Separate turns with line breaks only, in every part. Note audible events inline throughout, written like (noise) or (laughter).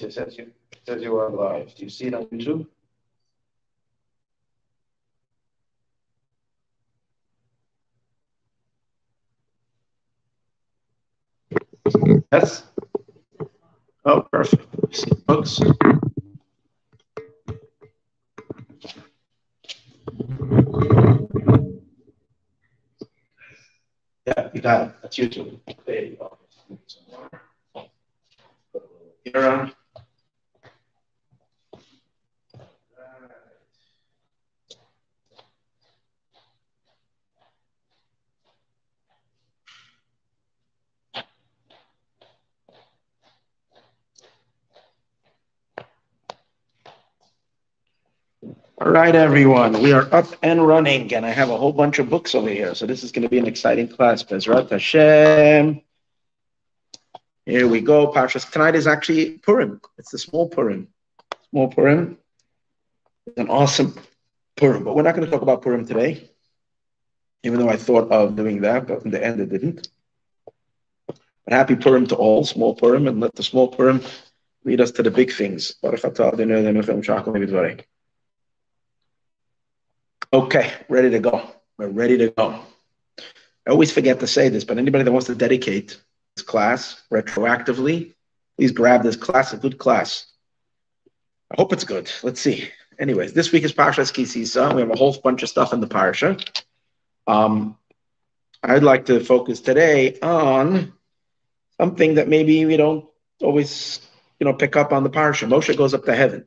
It says you, it says you are live. Do you see it on YouTube? Yes? Oh, perfect. Books. Yeah, you got it. That's YouTube. There you go. On. All right, everyone. We are up and running, and I have a whole bunch of books over here. So this is going to be an exciting class. Bezrat Hashem. Here we go. Parshas tonight is actually Purim. It's the small Purim. Small Purim. It's an awesome Purim, but we're not going to talk about Purim today. Even though I thought of doing that, but in the end it didn't. But happy Purim to all, small Purim, and let the small Purim lead us to the big things. Okay, ready to go. We're ready to go. I always forget to say this, but anybody that wants to dedicate this class retroactively, please grab this class, a good class. I hope it's good. Let's see. Anyways, this week is Parshas Ki Sisa. We have a whole bunch of stuff in the Parsha. Um, I'd like to focus today on something that maybe we don't always, you know, pick up on the Parsha. Moshe goes up to heaven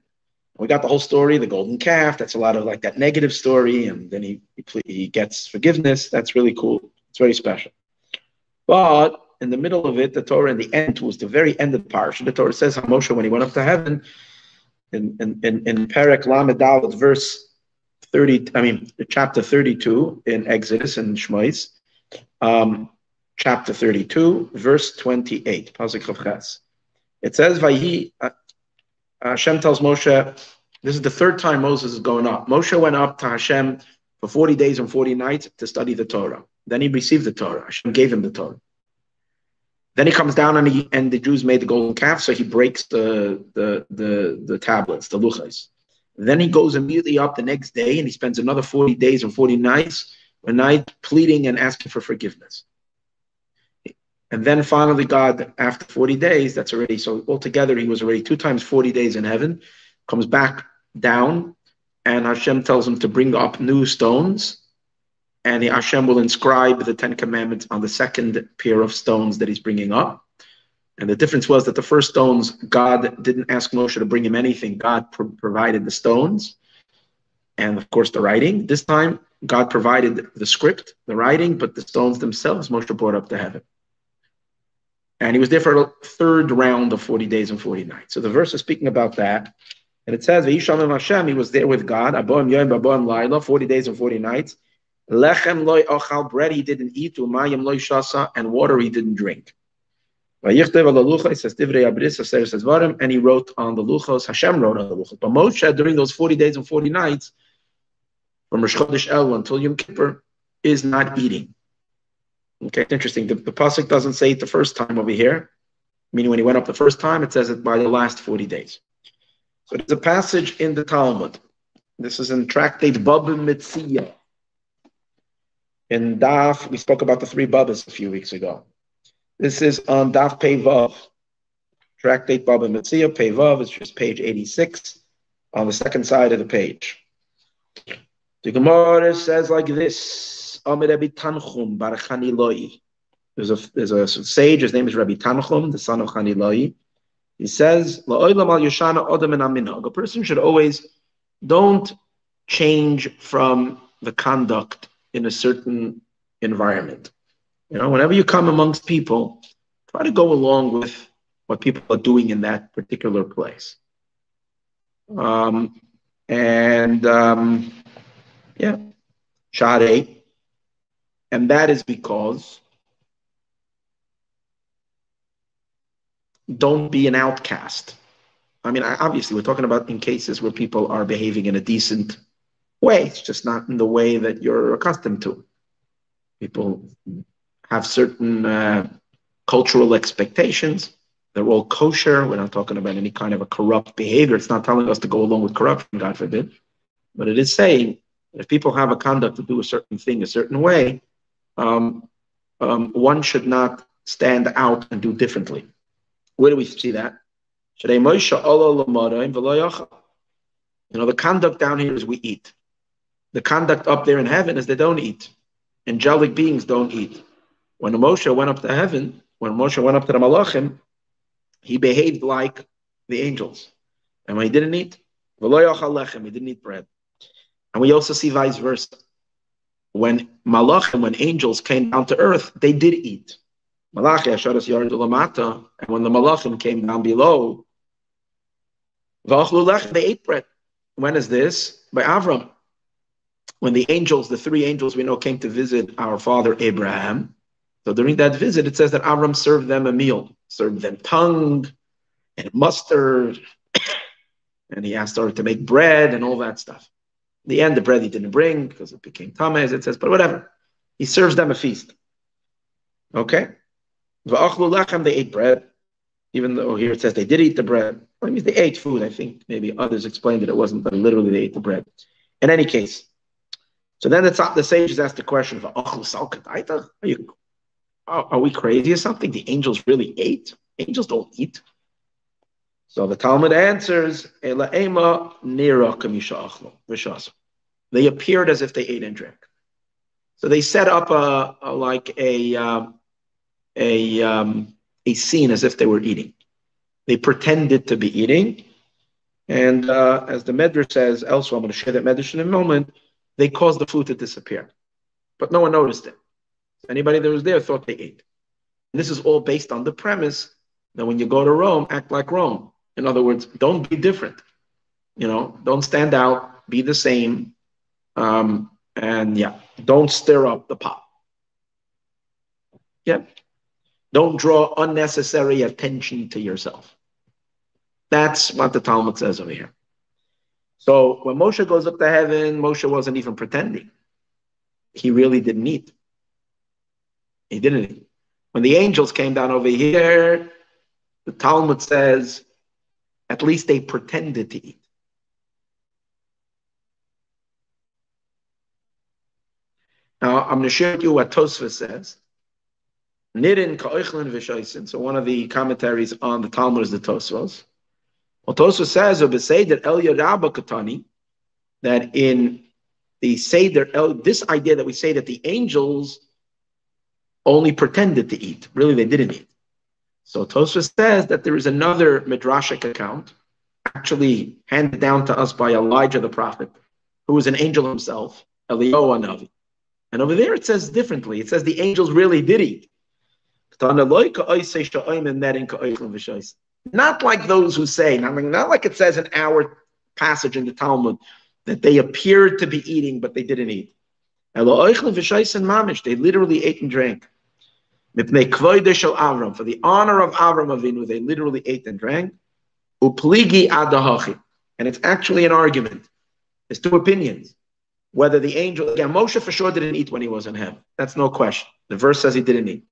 we got the whole story, the golden calf. That's a lot of like that negative story, and then he he gets forgiveness. That's really cool. It's very special. But in the middle of it, the Torah in the end, towards the very end of the parsha, the Torah says how Moshe, when he went up to heaven, in in in, in Perek Lamed verse thirty, I mean chapter thirty-two in Exodus and Shmois, um, chapter thirty-two, verse twenty-eight, Pasuk It says, "Vayi." Uh, Hashem tells Moshe, this is the third time Moses is going up. Moshe went up to Hashem for 40 days and 40 nights to study the Torah. Then he received the Torah. Hashem gave him the Torah. Then he comes down and, he, and the Jews made the golden calf, so he breaks the, the, the, the tablets, the luchos. Then he goes immediately up the next day and he spends another 40 days and 40 nights, a night pleading and asking for forgiveness. And then finally, God, after 40 days, that's already so altogether, he was already two times 40 days in heaven, comes back down, and Hashem tells him to bring up new stones. And the Hashem will inscribe the Ten Commandments on the second pair of stones that he's bringing up. And the difference was that the first stones, God didn't ask Moshe to bring him anything. God pro- provided the stones and, of course, the writing. This time, God provided the script, the writing, but the stones themselves, Moshe brought up to heaven. And he was there for a third round of 40 days and 40 nights. So the verse is speaking about that. And it says, Hashem, he was there with God, Aboim Yom, Aboim Laila, 40 days and 40 nights. Lechem loy ochal, bread he didn't eat, umayim loy shasa, and water he didn't drink. And he wrote on the luchos, Hashem wrote on the luchos. But Moshe, during those 40 days and 40 nights, from Rosh Chodesh El until Yom Kippur, is not eating. Okay, it's interesting. The, the pasuk doesn't say it the first time over here, meaning when he went up the first time, it says it by the last 40 days. So there's a passage in the Talmud. This is in Tractate Baba Metzia. In Daf, we spoke about the three Babas a few weeks ago. This is on Daf Pevav. Tractate Baba Metzia, Pevav, it's just page 86 on the second side of the page. The Gemara says like this. Rabbi Tanchum Bar Chaniloi. There's a there's a sage. His name is Rabbi Tanchum, the son of Chaniloi. He says, A person should always don't change from the conduct in a certain environment. You know, whenever you come amongst people, try to go along with what people are doing in that particular place. Um, and um, yeah, Shade, and that is because don't be an outcast. I mean, obviously, we're talking about in cases where people are behaving in a decent way. It's just not in the way that you're accustomed to. People have certain uh, cultural expectations, They're all kosher. We're not talking about any kind of a corrupt behavior. It's not telling us to go along with corruption, God forbid. But it is saying if people have a conduct to do a certain thing a certain way, um, um, one should not stand out and do differently. Where do we see that? You know, the conduct down here is we eat. The conduct up there in heaven is they don't eat. Angelic beings don't eat. When Moshe went up to heaven, when Moshe went up to the Malachim, he behaved like the angels. And when he didn't eat, he didn't eat bread. And we also see vice versa. When Malachim, when angels came down to earth, they did eat. Malachi Asharas Yard Lamata, and when the Malachim came down below, they ate bread. When is this? By Avram. When the angels, the three angels we know, came to visit our father Abraham, so during that visit, it says that Avram served them a meal, served them tongue and mustard, (coughs) and he asked her to make bread and all that stuff. In the end, the bread he didn't bring because it became tamez, it says, but whatever. He serves them a feast. Okay? They ate bread, even though here it says they did eat the bread. Well, it means they ate food. I think maybe others explained that it wasn't, but literally they ate the bread. In any case, so then the, the sages asked the question, Are you are, are we crazy or something? The angels really ate? Angels don't eat. So the Talmud answers, They appeared as if they ate and drank. So they set up a, a like a um, a um, a scene as if they were eating. They pretended to be eating, and uh, as the Medrash says elsewhere, I'm going to share that Medrash in a moment. They caused the food to disappear, but no one noticed it. Anybody that was there thought they ate. And this is all based on the premise that when you go to Rome, act like Rome. In other words, don't be different. You know, don't stand out, be the same. Um, and yeah, don't stir up the pot. Yeah. Don't draw unnecessary attention to yourself. That's what the Talmud says over here. So when Moshe goes up to heaven, Moshe wasn't even pretending. He really didn't eat. He didn't eat. When the angels came down over here, the Talmud says, at least they pretended to eat. Now, I'm going to share with you what Tosfos says. Nidin ka'oichlin v'shaisin. So one of the commentaries on the Talmud is the Tosfos. Well, Tosfos says, that Eliyahu Rabbah Katani, that in the Seder, this idea that we say that the angels only pretended to eat. Really, they didn't eat. So Tosfos says that there is another midrashic account, actually handed down to us by Elijah the prophet, who was an angel himself, Eliyahu Navi. And over there it says differently. It says the angels really did eat. Not like those who say, not like, not like it says in our passage in the Talmud, that they appeared to be eating, but they didn't eat. They literally ate and drank. For the honor of Avram Avinu, they literally ate and drank. And it's actually an argument. There's two opinions. Whether the angel, again, Moshe for sure didn't eat when he was in heaven. That's no question. The verse says he didn't eat.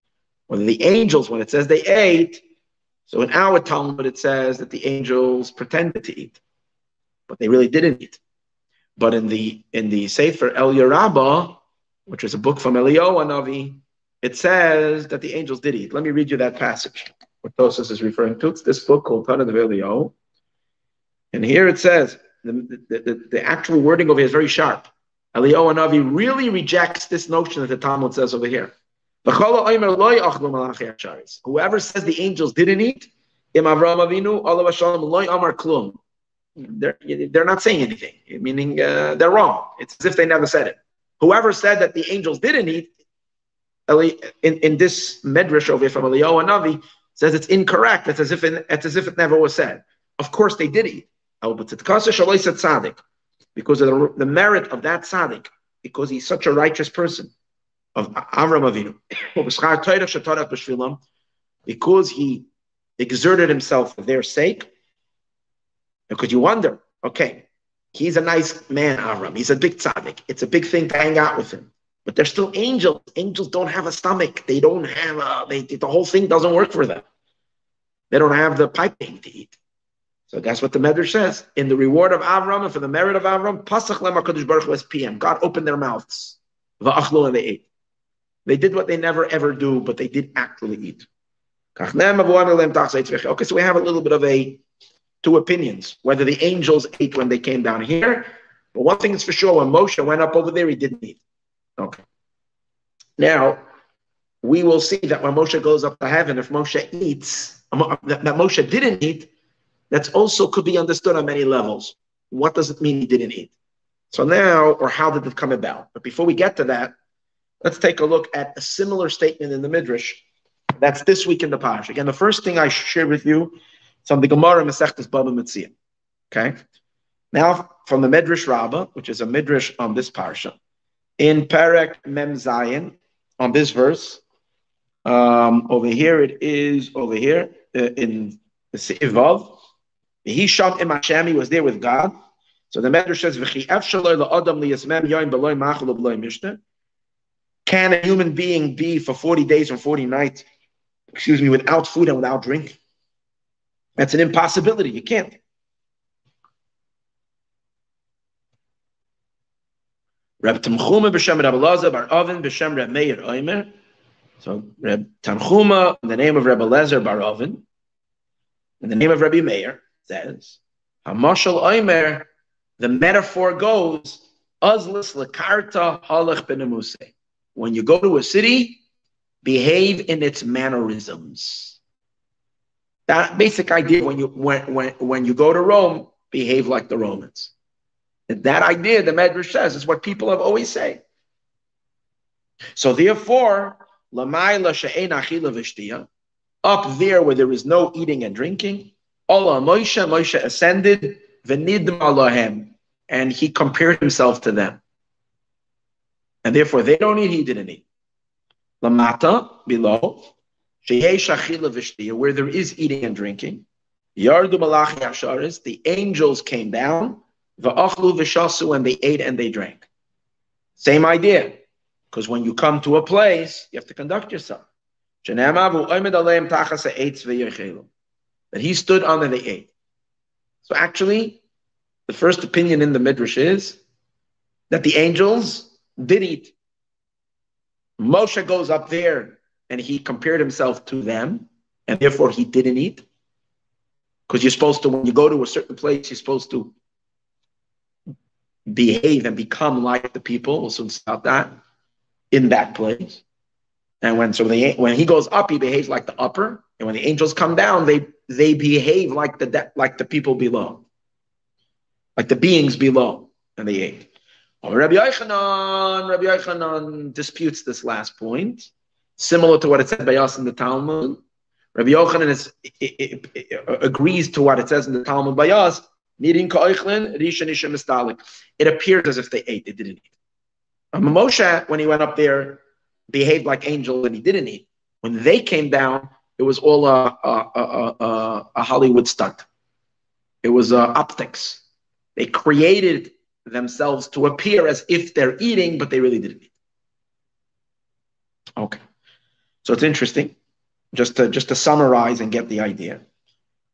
Whether the angels, when it says they ate, so in our Talmud it says that the angels pretended to eat, but they really didn't eat. But in the in the Sefer Eliyahu Rabbah, which is a book from Eliyahu Navi, it says that the angels did eat. Let me read you that passage. What Tosfos is referring to. It's this book called Tana de And here it says, the, the, the, the, actual wording over here is very sharp. Eliyahu Navi really rejects this notion that the Talmud says over here. Whoever says the angels didn't eat, they're, they're not saying anything, meaning uh, they're wrong. It's as if they never said it. Whoever said that the angels didn't eat, in, in this medrash over from Eliyahu Navi says it's incorrect. It's as if it, it's as if it never was said. Of course, they did eat. Because of the, the merit of that tzaddik, because he's such a righteous person of Avram Avinu, because he exerted himself for their sake. Because you wonder, okay, he's a nice man, Avram. He's a big tzaddik. It's a big thing to hang out with him but they're still angels. Angels don't have a stomach. They don't have a, they, the whole thing doesn't work for them. They don't have the piping to eat. So that's what the Medrash says. In the reward of Avram and for the merit of Avram, Pasach Lemar Baruch was PM. God opened their mouths. And they ate. They did what they never ever do, but they did actually eat. Okay, so we have a little bit of a two opinions, whether the angels ate when they came down here. But one thing is for sure, when Moshe went up over there, he didn't eat. Okay. Now, we will see that when Moshe goes up to heaven, if Moshe eats, um, um, that Moshe didn't eat, that also could be understood on many levels. What does it mean he didn't eat? So now, or how did it come about? But before we get to that, let's take a look at a similar statement in the Midrash. That's this week in the Parsha. Again, the first thing I share with you is on the Gemara Masechtas Baba Metzia. Okay? Now, from the Midrash Rabbah, which is a Midrash on this Parsha, in Perek Mem Zayin, on this verse, um, over here it is over here uh, in the. He shot in Hashem, he was there with God. So the Medrash says, Can a human being be for 40 days and 40 nights, excuse me, without food and without drink? That's an impossibility. You can't. Reb Tanchuma b'shem Reb Elazar bar Oven b'shem Reb Meir Oimer. So Reb Tanchuma in the name of Reb Elazar bar Oven, in the name of Rabbi Meir, says, Hamashal Oimer, the metaphor goes, Azlis lakarta halach benamuse. When you go to a city, behave in its mannerisms. That basic idea when you when when, when you go to Rome, behave like the Romans. And that idea, the Medrash says, is what people have always said. So therefore, up there where there is no eating and drinking, Allah Moshe, Moshe ascended, and he compared himself to them. And therefore they don't eat, he didn't eat. Lamata, below, where there is eating and drinking, Yardu Malachi Asharis, the angels came down, Va'achlu v'shasu, and they ate and they drank. Same idea. Because when you come to a place, you have to conduct yourself. That he stood on and they ate. So actually, the first opinion in the Midrash is that the angels did eat. Moshe goes up there and he compared himself to them, and therefore he didn't eat. Because you're supposed to, when you go to a certain place, you're supposed to behave and become like the people. We'll soon stop that in that place. And when so the, when he goes up, he behaves like the upper, and when the angels come down, they they behave like the like the people below, like the beings below, and they ate. Oh, Rabbi Yochanan, Rabbi Yochanan disputes this last point, similar to what it said by us in the Talmud. Rabbi Yochanan is, it, it, it, agrees to what it says in the Talmud by us, it appears as if they ate, they didn't eat. Um, Moshe, when he went up there, behaved like angel and he didn't eat. When they came down, it was all a, a, a, a Hollywood stunt. It was uh, optics. They created themselves to appear as if they're eating, but they really didn't eat. Okay. So it's interesting. Just to just to summarize and get the idea.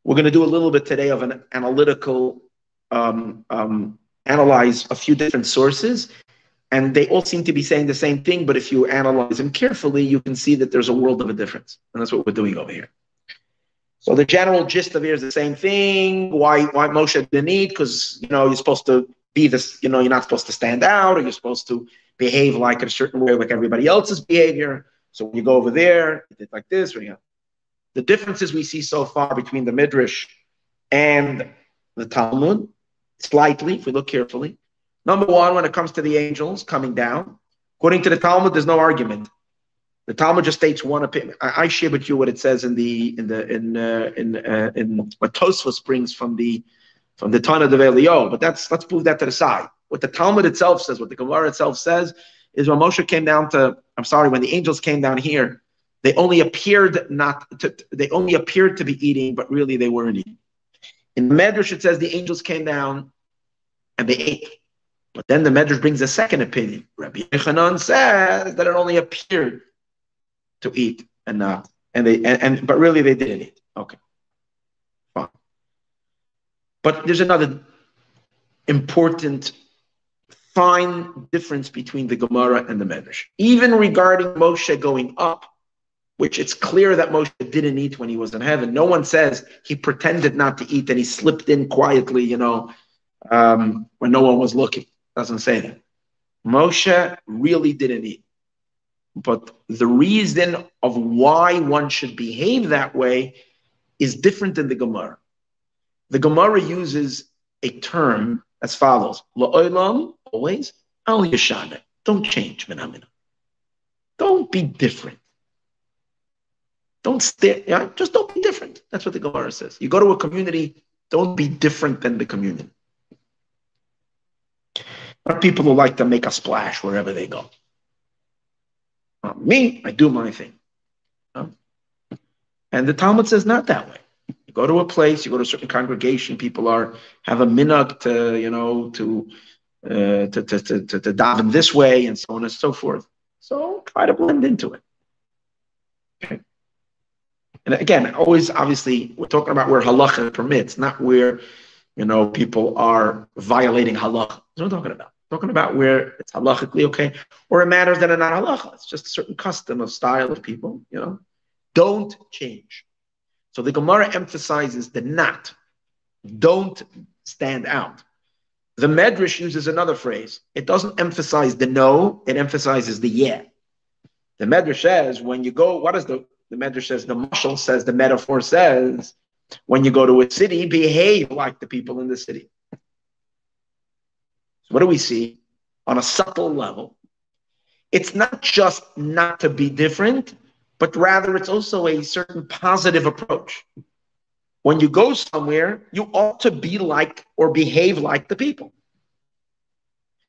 We're going to do a little bit today of an analytical, um, um, analyze a few different sources, and they all seem to be saying the same thing. But if you analyze them carefully, you can see that there's a world of a difference, and that's what we're doing over here. So the general gist of it is the same thing. Why why Moshe didn't eat? Because you know you're supposed to be this. You know you're not supposed to stand out, or you're supposed to behave like a certain way, like everybody else's behavior. So when you go over there, did like this, or you know, the differences we see so far between the Midrash and the Talmud, slightly, if we look carefully. Number one, when it comes to the angels coming down, according to the Talmud, there's no argument. The Talmud just states one opinion. I, I share with you what it says in the in the in uh, in uh, in what Tosfos brings from the from the Tana of Elio. But that's let's move that to the side. What the Talmud itself says, what the Gemara itself says, is when Moshe came down to, I'm sorry, when the angels came down here, they only appeared not to, they only appeared to be eating, but really they weren't eating. In the Medrash, it says the angels came down and they ate. But then the Medrash brings a second opinion. Rabbi Yochanan says that it only appeared to eat and not, and they, and, and but really they didn't eat. Okay. But there's another important fine difference between the Gemara and the Medrash. Even regarding Moshe going up, which it's clear that Moshe didn't eat when he was in heaven. No one says he pretended not to eat and he slipped in quietly, you know, um, when no one was looking. Doesn't say that. Moshe really didn't eat. But the reason of why one should behave that way is different than the Gemara. The Gemara uses a term as follows: La'olam, always, al yashana. Don't change, minamina. Don't be different. Don't stay, yeah, just don't be different. That's what the Gemara says. You go to a community, don't be different than the community. But people who like to make a splash wherever they go. Not me, I do my thing. Uh, and the Talmud says not that way. You go to a place, you go to a certain congregation, people are have a minhag to, you know, to uh, to, to, to, to, to daven this way and so on and so forth. So try to blend into it. Okay. And again, always obviously we're talking about where halacha permits, not where you know people are violating halacha. That's what I'm talking about. I'm talking about where it's halachically okay, or it matters that are not halacha. It's just a certain custom of style of people. You know, don't change. So the Gemara emphasizes the not. Don't stand out. The Medrash uses another phrase. It doesn't emphasize the no, it emphasizes the yeah. The Medrash says when you go, what is the the Medrash says, the Mashal says, the metaphor says, when you go to a city, behave like the people in the city. So what do we see on a subtle level? It's not just not to be different, but rather it's also a certain positive approach. When you go somewhere, you ought to be like or behave like the people.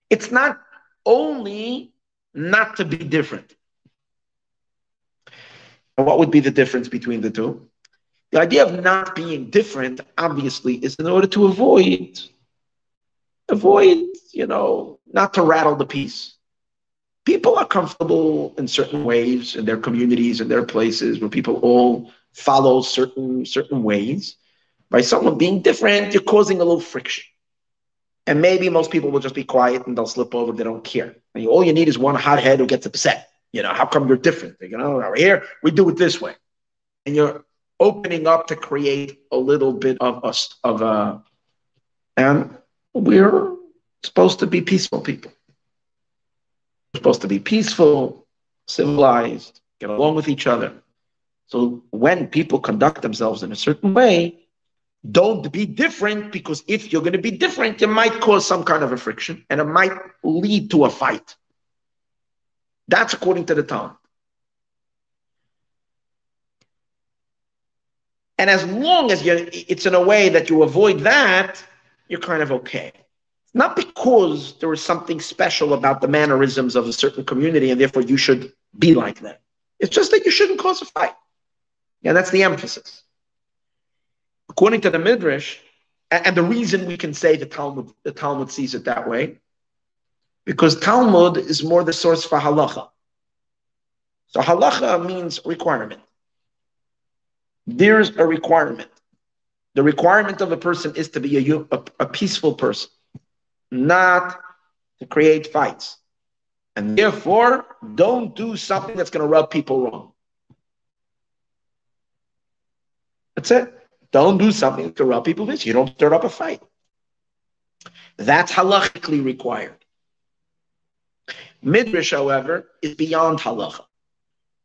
It's not only not to be different. And what would be the difference between the two? The idea of not being different, obviously, is in order to avoid, avoid, you know, not to rattle the peace. People are comfortable in certain ways in their communities and their places where people all follow certain certain ways. By someone being different, you're causing a little friction. And maybe most people will just be quiet and they'll slip over. They don't care. And all you need is one hothead who gets upset. You know, how come you're different? You know, here we do it this way, and you're opening up to create a little bit of us of a, and we're supposed to be peaceful people. Supposed to be peaceful, civilized, get along with each other. So when people conduct themselves in a certain way, don't be different because if you're going to be different, it might cause some kind of a friction and it might lead to a fight. That's according to the Talmud. And as long as you it's in a way that you avoid that, you're kind of okay. Not because there is something special about the mannerisms of a certain community and therefore you should be like them. It's just that you shouldn't cause a fight. Yeah, that's the emphasis. According to the Midrash, and the reason we can say the Talmud, the Talmud sees it that way, because Talmud is more the source for halacha. So halacha means requirement. There's a requirement. The requirement of a person is to be a, a, a peaceful person, not to create fights. And therefore, don't do something that's going to rub people wrong. That's it. Don't do something to rub people wrong. You don't stir up a fight. That's halachically required. Midrash, however, is beyond halacha.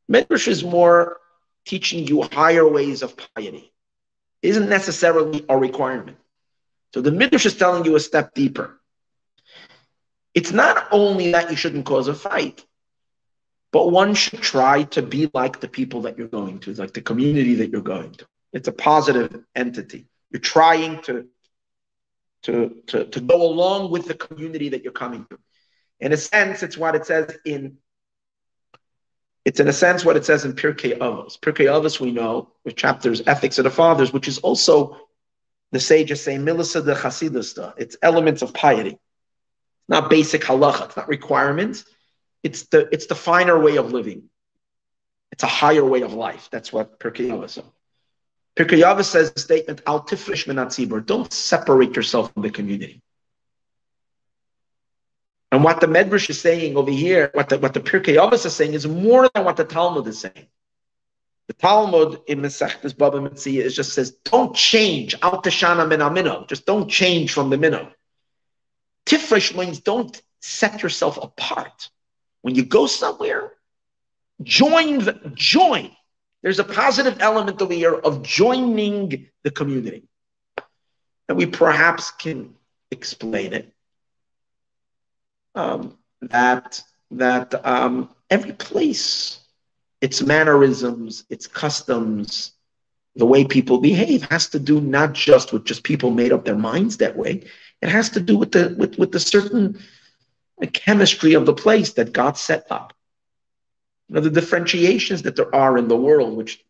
Midrash is more teaching you higher ways of piety. It isn't necessarily a requirement. So the Midrash is telling you a step deeper. It's not only that you shouldn't cause a fight, but one should try to be like the people that you're going to, like the community that you're going to. It's a positive entity. You're trying to, to, to, to go along with the community that you're coming to. In a sense, it's what it says in it's in a sense what it says in Pirkei Avos. Pirkei Avos we know, with chapters Ethics of the Fathers, which is also the sages say Milisa de Chasidista. It's elements of piety. Not basic halacha. It's not requirements. It's the it's the finer way of living. It's a higher way of life. That's what Pirkei Avos. Pirkei Avos says the statement, Al tifrish minatzibur, don't separate yourself from the community. And what the Medrash is saying over here, what the, what the Pirkei Avos is saying is more than what the Talmud is saying. The Talmud in Masechtas Baba Metzia is just says, don't change, al tashana min just don't change from the minhag. Tifresh means don't set yourself apart. When you go somewhere, join, the, join. There's a positive element over here of joining the community. And we perhaps can explain it. Um, that that um, every place, its mannerisms, its customs, the way people behave has to do not just with just people made up their minds that way. It has to do with the with, with the certain chemistry of the place that God set up. You know, the differentiations that there are in the world, which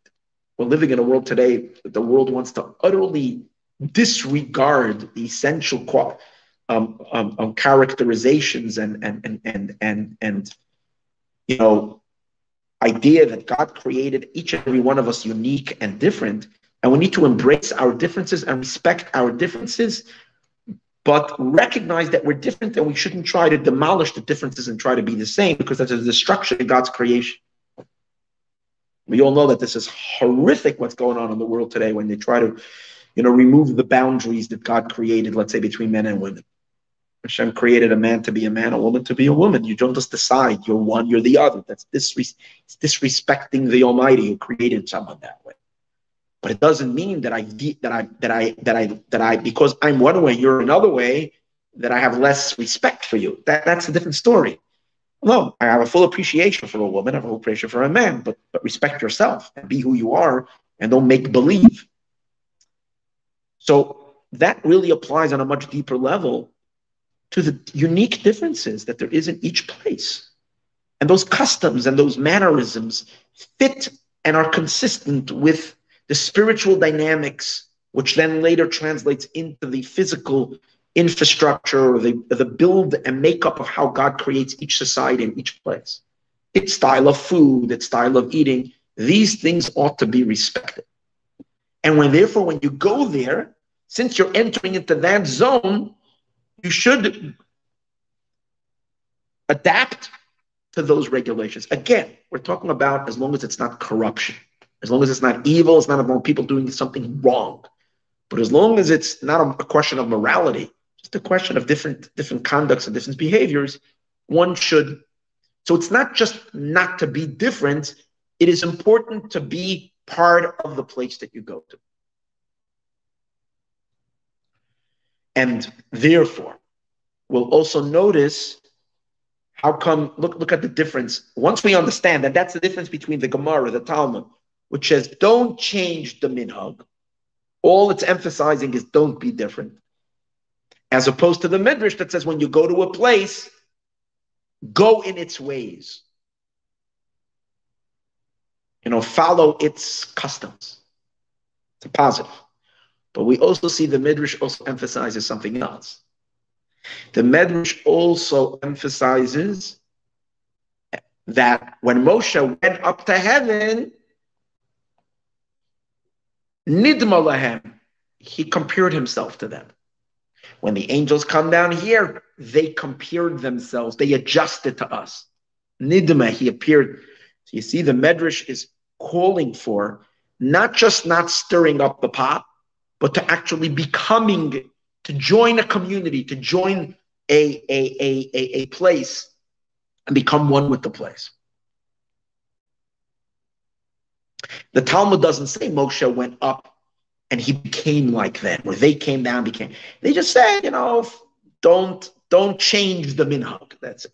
we're living in a world today that the world wants to utterly disregard the essential um, um, um, characterizations and and and and and and you know idea that God created each and every one of us unique and different, and we need to embrace our differences and respect our differences but recognize that we're different and we shouldn't try to demolish the differences and try to be the same because that's a destruction of God's creation. We all know that this is horrific what's going on in the world today when they try to, you know, remove the boundaries that God created, let's say, between men and women. Hashem created a man to be a man, a woman to be a woman. You don't just decide you're one, you're the other. That's disres- disrespecting the Almighty who created someone that way. But it doesn't mean that I that I that I that I that I because I'm one way, you're another way, that I have less respect for you. That that's a different story. No, I have a full appreciation for a woman, I have a full appreciation for a man, but but respect yourself and be who you are and don't make believe. So that really applies on a much deeper level to the unique differences that there is in each place. And those customs and those mannerisms fit and are consistent with the spiritual dynamics, which then later translates into the physical infrastructure or the, the build and makeup of how God creates each society in each place. Its style of food, its style of eating, these things ought to be respected. And when therefore, when you go there, since you're entering into that zone, you should adapt to those regulations. Again, we're talking about as long as it's not corruption. As long as it's not evil, it's not about people doing something wrong. But as long as it's not a, question of morality, just a question of different different conducts and different behaviors, one should. So it's not just not to be different. It is important to be part of the place that you go to. And therefore, we'll also notice how come, look, look at the difference. Once we understand that that's the difference between the Gemara, the Talmud, which says don't change the minhag. All it's emphasizing is don't be different. As opposed to the midrash that says when you go to a place, go in its ways. You know, follow its customs. It's a positive. But we also see the midrash also emphasizes something else. The midrash also emphasizes that when Moshe went up to heaven, Nidma lahem. He compared himself to them. When the angels come down here, they compared themselves. They adjusted to us. Nidma, he appeared. So you see, the Medrash is calling for not just not stirring up the pot, but to actually becoming, to join a community, to join a, a, a, a, a place and become one with the place. The Talmud doesn't say Moshe went up and he became like them, or they came down, became. They just said, you know, don't don't change the minhag. That's it.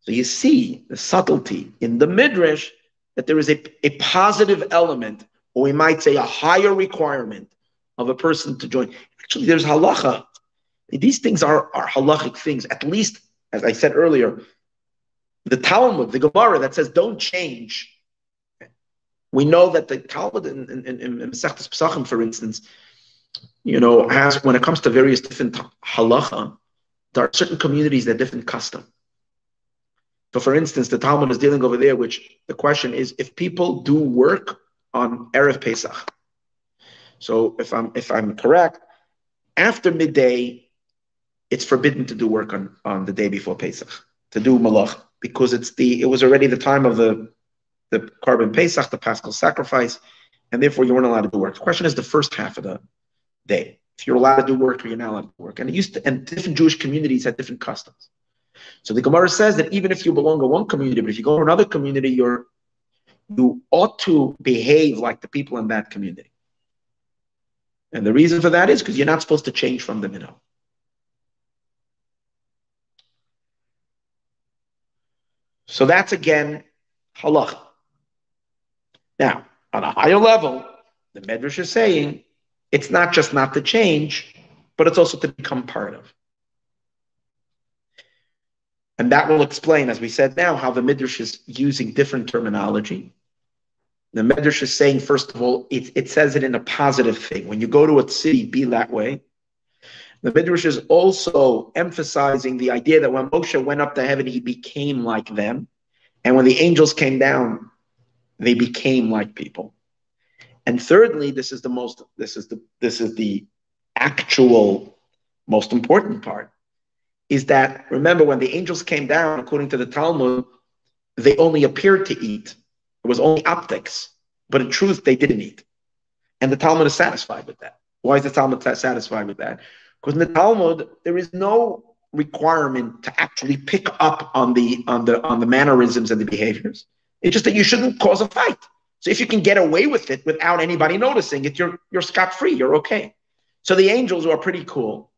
So you see the subtlety in the midrash that there is a, a positive element, or we might say a higher requirement of a person to join. Actually, there's halacha. These things are, are halachic things. At least, as I said earlier, the Talmud, the Gemara that says don't change we know that the Talmud in, in, Masechtas Pesachim, for instance, you know, has when it comes to various different halacha, there are certain communities that different custom. So, for instance, the Talmud is dealing over there, which the question is if people do work on Erev Pesach, So if I'm if I'm correct, after midday, it's forbidden to do work on, on the day before Pesach, to do melacha, because it's the it was already the time of the the korban Pesach, the Paschal sacrifice, and therefore you weren't allowed to do work. The question is the first half of the day. If you're allowed to do work or you're not allowed to work. And it used to, and different Jewish communities had different customs. So the Gemara says that even if you belong to one community, but if you go to another community, you're you ought to behave like the people in that community. And the reason for that is because you're not supposed to change from the minhag. So that's again halacha. Now, on a higher level, the Medrash is saying it's not just not to change, but it's also to become part of. And that will explain, as we said now, how the Midrash is using different terminology. The Medrash is saying, first of all, it, it says it in a positive thing. When you go to a city, be that way. The Midrash is also emphasizing the idea that when Moshe went up to heaven, he became like them. And when the angels came down, they became like people. And thirdly, this is the most, this is the, this is the actual most important part, is that remember when the angels came down, according to the Talmud, they only appeared to eat. It was only optics, but in truth, they didn't eat. And the Talmud is satisfied with that. Why is the Talmud satisfied with that? Because in the Talmud, there is no requirement to actually pick up on the on the on the mannerisms and the behaviors. It's just that you shouldn't cause a fight. So if you can get away with it without anybody noticing it, you're you're scot free. You're okay. So the angels are pretty cool,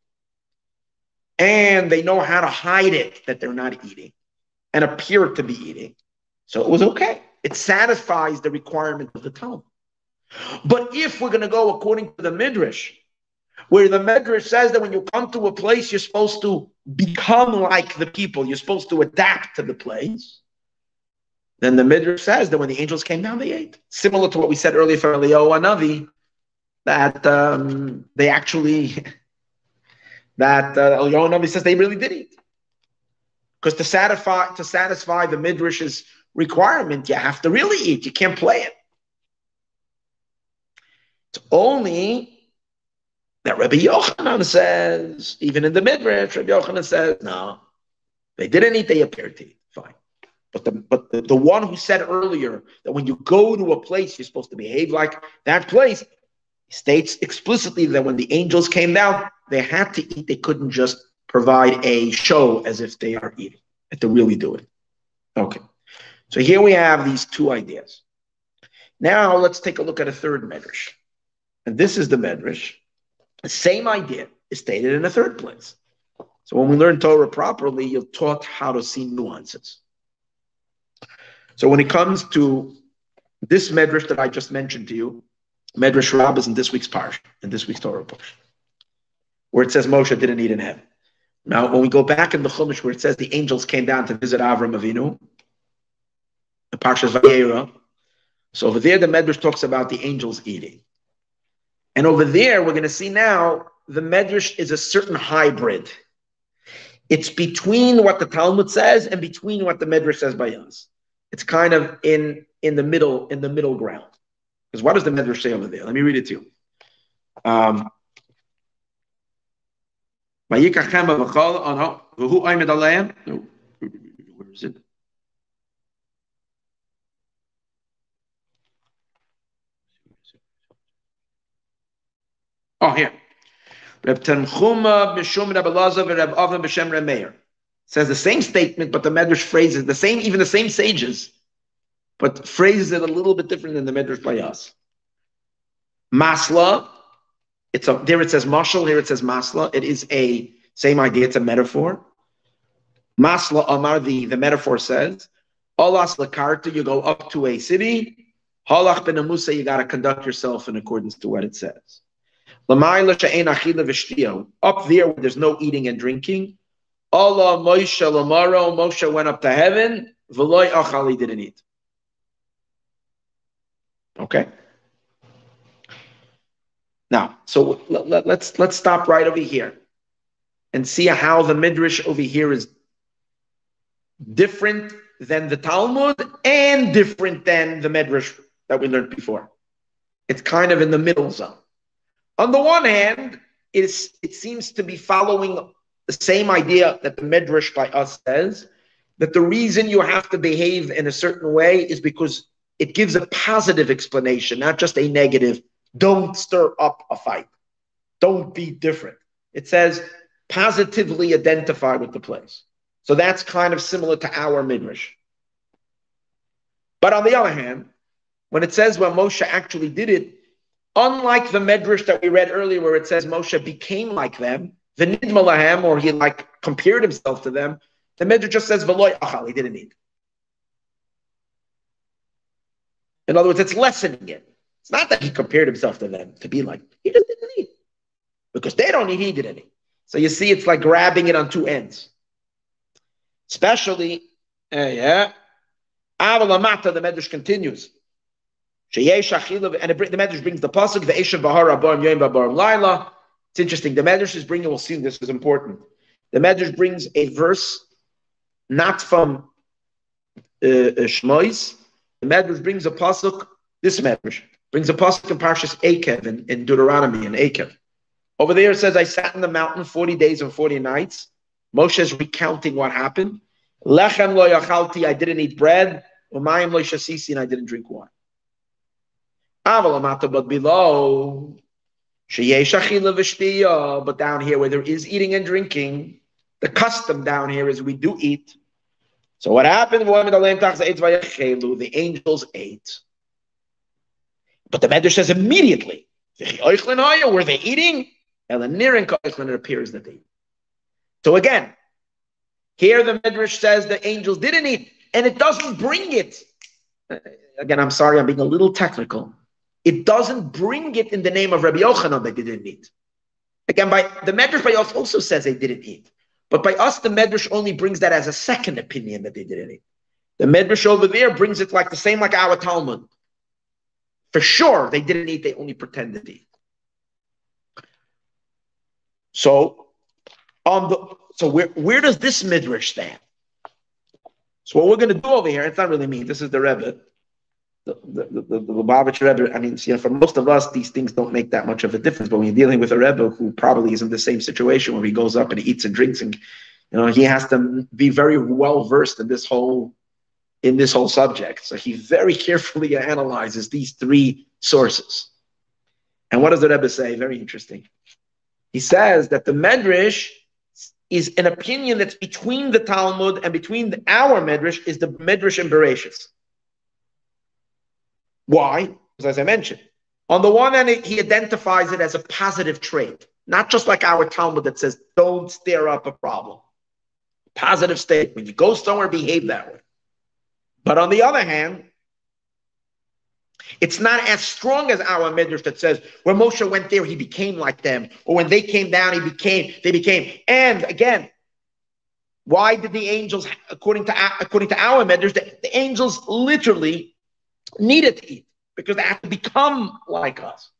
and they know how to hide it that they're not eating, and appear to be eating. So it was okay it satisfies the requirement of the Talmud. But if we're going to go according to the Midrash, where the Midrash says that when you come to a place, you're supposed to become like the people, you're supposed to adapt to the place, then the Midrash says that when the angels came down, they ate. Similar to what we said earlier for Eliyahu Navi, that um, they actually, (laughs) that uh, Eliyahu Navi says they really did eat. Because to satisfy, to satisfy the Midrash's requirement. You have to really eat. You can't play it. It's only that Rabbi Yochanan says, even in the Midrash, Rabbi Yochanan says, no, they didn't eat, they appeared to eat. But the but the, the one who said earlier that when you go to a place, you're supposed to behave like that place, states explicitly that when the angels came down, they had to eat. They couldn't just provide a show as if they are eating. They had to really do it. Okay. So here we have these two ideas. Now let's take a look at a third medrash. And this is the medrash. The same idea is stated in a third place. So when we learn Torah properly, you're taught how to see nuances. So when it comes to this medrash that I just mentioned to you, Medrash Rab is in this week's parsha, in this week's Torah portion, where it says Moshe didn't eat in heaven. Now, when we go back in the Chumash where it says the angels came down to visit Avram Avinu, the Parshas Vayera. So over there, the Medrash talks about the angels eating. And over there, we're going to see now the Medrash is a certain hybrid. It's between what the Talmud says and between what the Medrash says by us. It's kind of in in the middle in the middle ground. Because what does the Medrash say over there? Let me read it to you. Um, where is it? Oh, here. Reb Tanchuma Mishum Reb Elazar Reb Avram B'Shem Reb Meir. Says the same statement, but the Medrash phrases the same, even the same sages, but phrases it a little bit different than the Medrash by us. Masla, it's a, there it says mashal, here it says masla. It is a same idea, it's a metaphor. Masla Amar, the, the metaphor says, Alas Lakarta, you go up to a city. Halach ben Amusa, you got to conduct yourself in accordance to what it says. Up there where there's no eating and drinking. Allah Moshe Lamaro, oh, Moshe went up to heaven. Veloy Achali didn't eat. Okay. Now, so let, let, let's let's stop right over here and see how the midrash over here is different than the Talmud and different than the midrash that we learned before. It's kind of in the middle zone. On the one hand, it, is, it seems to be following the same idea that the Medrash by us says that the reason you have to behave in a certain way is because it gives a positive explanation, not just a negative. Don't stir up a fight. Don't be different. It says positively identify with the place. So that's kind of similar to our midrash. But on the other hand, when it says when Moshe actually did it, unlike the medrash that we read earlier, where it says Moshe became like them, the nidmalahem, or he like compared himself to them, the medrash just says veloy achal, he didn't eat. In other words, it's lessening it. It's not that he compared himself to them to be like, he just didn't eat. Because they don't eat, he didn't eat. So you see, it's like grabbing it on two ends. Especially, uh, yeah. Avalamata, the Medrash continues. And the Medrash brings the pasuk, the Eshav Bahar Abarim Yom Babarim Laila. It's interesting. The Medrash is bringing, we'll see this is important. The Medrash brings a verse not from uh, uh Shmois. The Medrash brings a pasuk, this Medrash brings a pasuk in Parshas Akev in, in Deuteronomy in Akev. Over there it says, I sat in the mountain 40 days and 40 nights. Moshe is recounting what happened. Lechem lo yachalti, I didn't eat bread. Umayim lo shasisi, and I didn't drink wine. Avalamata, but below, but down here where there is eating and drinking, the custom down here is we do eat. So what happened? The angels ate. But the Medrash says immediately, were they eating? And it appears that they So again, here the Medrash says the angels didn't eat, and it doesn't bring it. Uh, again, I'm sorry, I'm being a little technical. It doesn't bring it in the name of Rabbi Yochanan that they didn't eat. Again, by the Medrash by us also says they didn't eat. But by us, the Medrash only brings that as a second opinion that they didn't eat. The Medrash over there brings it like the same like our Talmud. For sure, they didn't eat, they only pretended to eat. So, on the so where where does this midrash stand? So what we're going to do over here, it's not really me. This is the Rebbe, the the the, the, Rebbe. I mean, you know, for most of us, these things don't make that much of a difference. But when you're dealing with a Rebbe who probably is in the same situation where he goes up and eats and drinks, and you know, he has to be very well versed in this whole in this whole subject. So he very carefully analyzes these three sources. And what does the Rebbe say? Very interesting. He says that the Medrash is an opinion that's between the Talmud and between our Medrash is the Medrash and Bereshis. Why? Because as I mentioned, on the one hand, he identifies it as a positive trait, not just like our Talmud that says, don't stir up a problem. Positive state. When you go somewhere, behave that way. But on the other hand, it's not as strong as our midrash that says when Moshe went there, he became like them, or when they came down, he became, they became. And again, why did the angels, according to according to our midrash, the, the angels literally needed to eat because they have to become like us.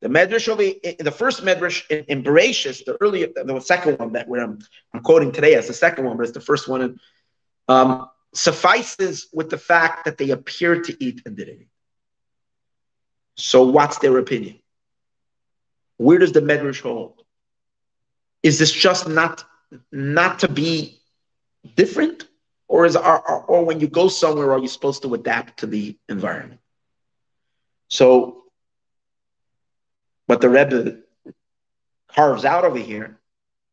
The medrash of the first medrash in, in Bereshis, the earlier, the second one that I'm, I'm quoting today as the second one, but it's the first one, um, suffices with the fact that they appeared to eat and didn't eat. So what's their opinion? Where does the Medrash hold? Is this just not not to be different, or is or, or when you go somewhere, are you supposed to adapt to the environment? So, what the Rebbe carves out over here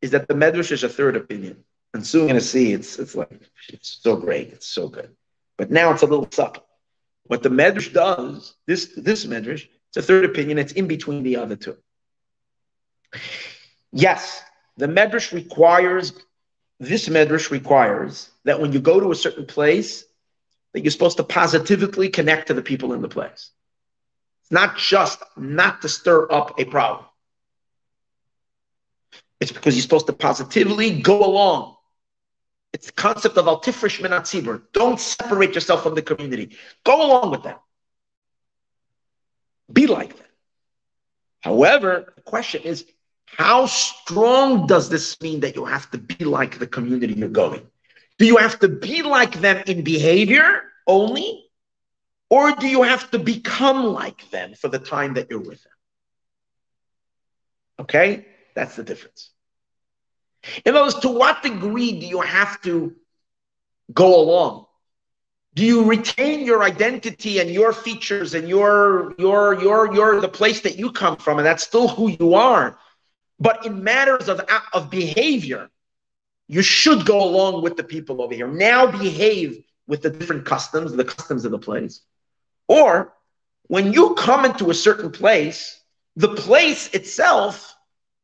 is that the Medrash is a third opinion, and soon going to see it's it's like it's so great, it's so good, but now it's a little subtle. What the Medrash does, this, this Medrash, it's a third opinion, it's in between the other two. Yes, the Medrash requires, this Medrash requires that when you go to a certain place, that you're supposed to positively connect to the people in the place. It's not just not to stir up a problem. It's because you're supposed to positively go along it's the concept of altifrish minatzibur. Don't separate yourself from the community. Go along with them. Be like them. However, the question is, how strong does this mean that you have to be like the community you're going? Do you have to be like them in behavior only? Or do you have to become like them for the time that you're with them? Okay? That's the difference. In other words, to what degree do you have to go along? Do you retain your identity and your features and your your your your the place that you come from, and that's still who you are? But in matters of, of behavior, you should go along with the people over here. Now behave with the different customs, the customs of the place. Or when you come into a certain place, the place itself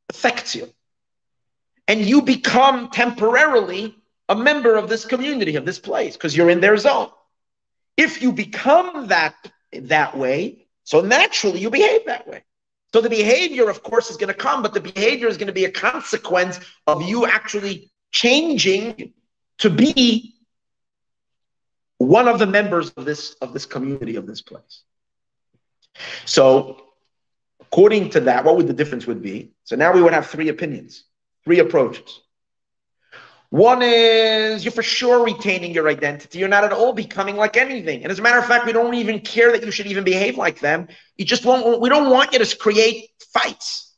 affects you. And you become temporarily a member of this community, of this place, because you're in their zone. If you become that that way, so naturally you behave that way. So the behavior, of course, is going to come, but the behavior is going to be a consequence of you actually changing to be one of the members of this of this community of this place. So, according to that, what would the difference would be? So now we would have three opinions, three approaches. One is you're for sure retaining your identity. You're not at all becoming like anything. And as a matter of fact, we don't even care that you should even behave like them. You just won't, we don't want you to create fights.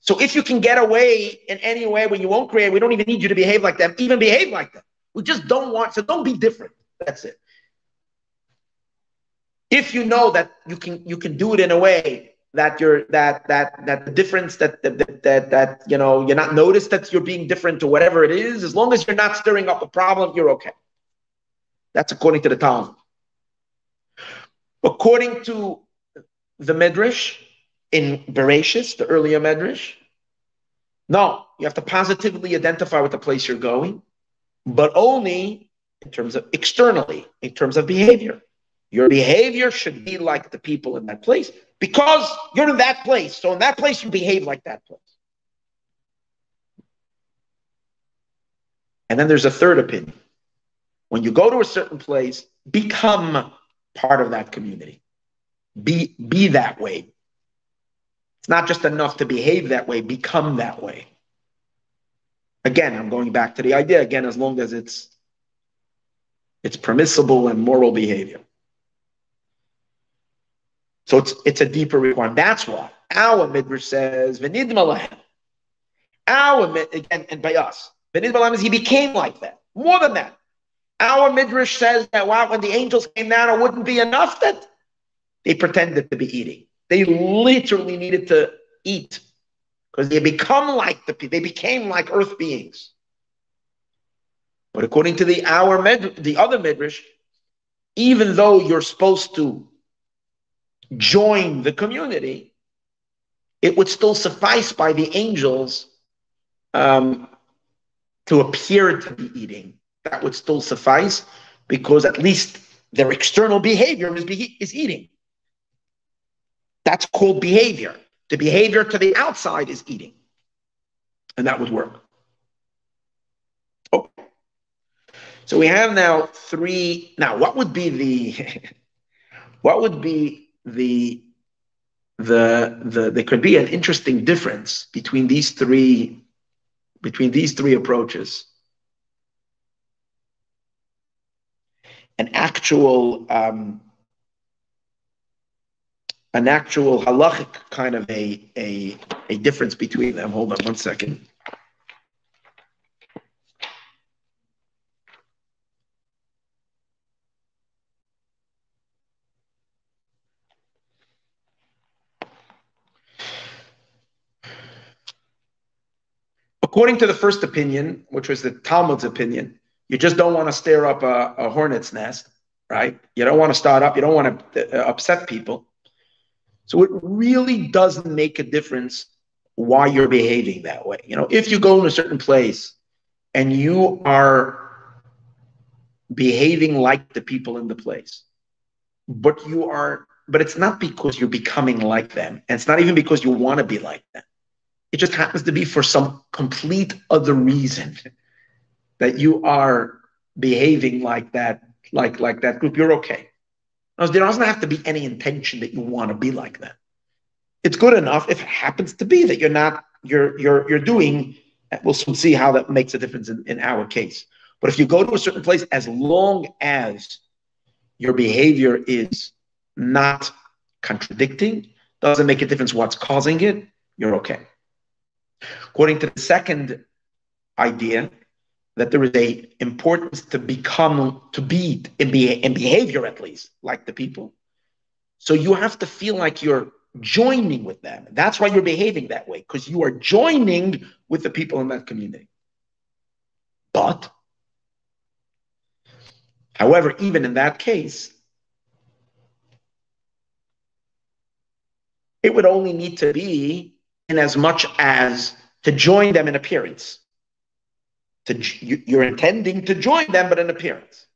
So if you can get away in any way when you won't create, we don't even need you to behave like them, even behave like them. We just don't want, so don't be different. That's it. If you know that you can you can do it in a way that you're that that that the difference that that that, that you know you're not noticed that you're being different or whatever it is, as long as you're not stirring up a problem, you're okay. That's according to the Talmud. According to the Midrash in Bereshis, the earlier Midrash, no, you have to positively identify with the place you're going, but only in terms of externally, in terms of behavior. Your behavior should be like the people in that place because you're in that place. So in that place, you behave like that place. And then there's a third opinion. When you go to a certain place, become part of that community. Be, be that way. It's not just enough to behave that way, become that way. Again, I'm going back to the idea again, as long as it's it's permissible and moral behavior. So it's it's a deeper requirement. That's why our midrash says v'nidma Our again and by us v'nidma is he became like that. More than that, our midrash says that wow, when the angels came down, it wouldn't be enough that they pretended to be eating. They literally needed to eat because they become like the they became like earth beings. But according to the our med, the other midrash, even though you're supposed to join the community, it would still suffice by the angels um, to appear to be eating. That would still suffice because at least their external behavior is, be, is eating. That's called behavior. The behavior to the outside is eating. And that would work. Oh. So we have now three. Now, what would be the (laughs) what would be the the the there could be an interesting difference between these three between these three approaches. An actual um, an actual halachic kind of a, a a difference between them. Hold on one second. According to the first opinion, which was the Talmud's opinion, you just don't want to stir up a, a hornet's nest, right? You don't want to start up, you don't want to uh, upset people. So it really doesn't make a difference why you're behaving that way. You know, if you go in a certain place and you are behaving like the people in the place, but you are, but it's not because you're becoming like them, and it's not even because you want to be like them. It just happens to be for some complete other reason that you are behaving like that, like like that group. You're okay. Now, there doesn't have to be any intention that you want to be like that. It's good enough if it happens to be that you're not you're you're you're doing. We'll see how that makes a difference in, in our case. But if you go to a certain place, as long as your behavior is not contradicting, doesn't make a difference what's causing it, you're okay. According to the second idea, that there is a importance to become, to be in, be, in behavior at least, like the people. So you have to feel like you're joining with them. That's why you're behaving that way, because you are joining with the people in that community. But, however, even in that case, it would only need to be in as much as to join them in appearance. To, you're intending to join them, but in appearance.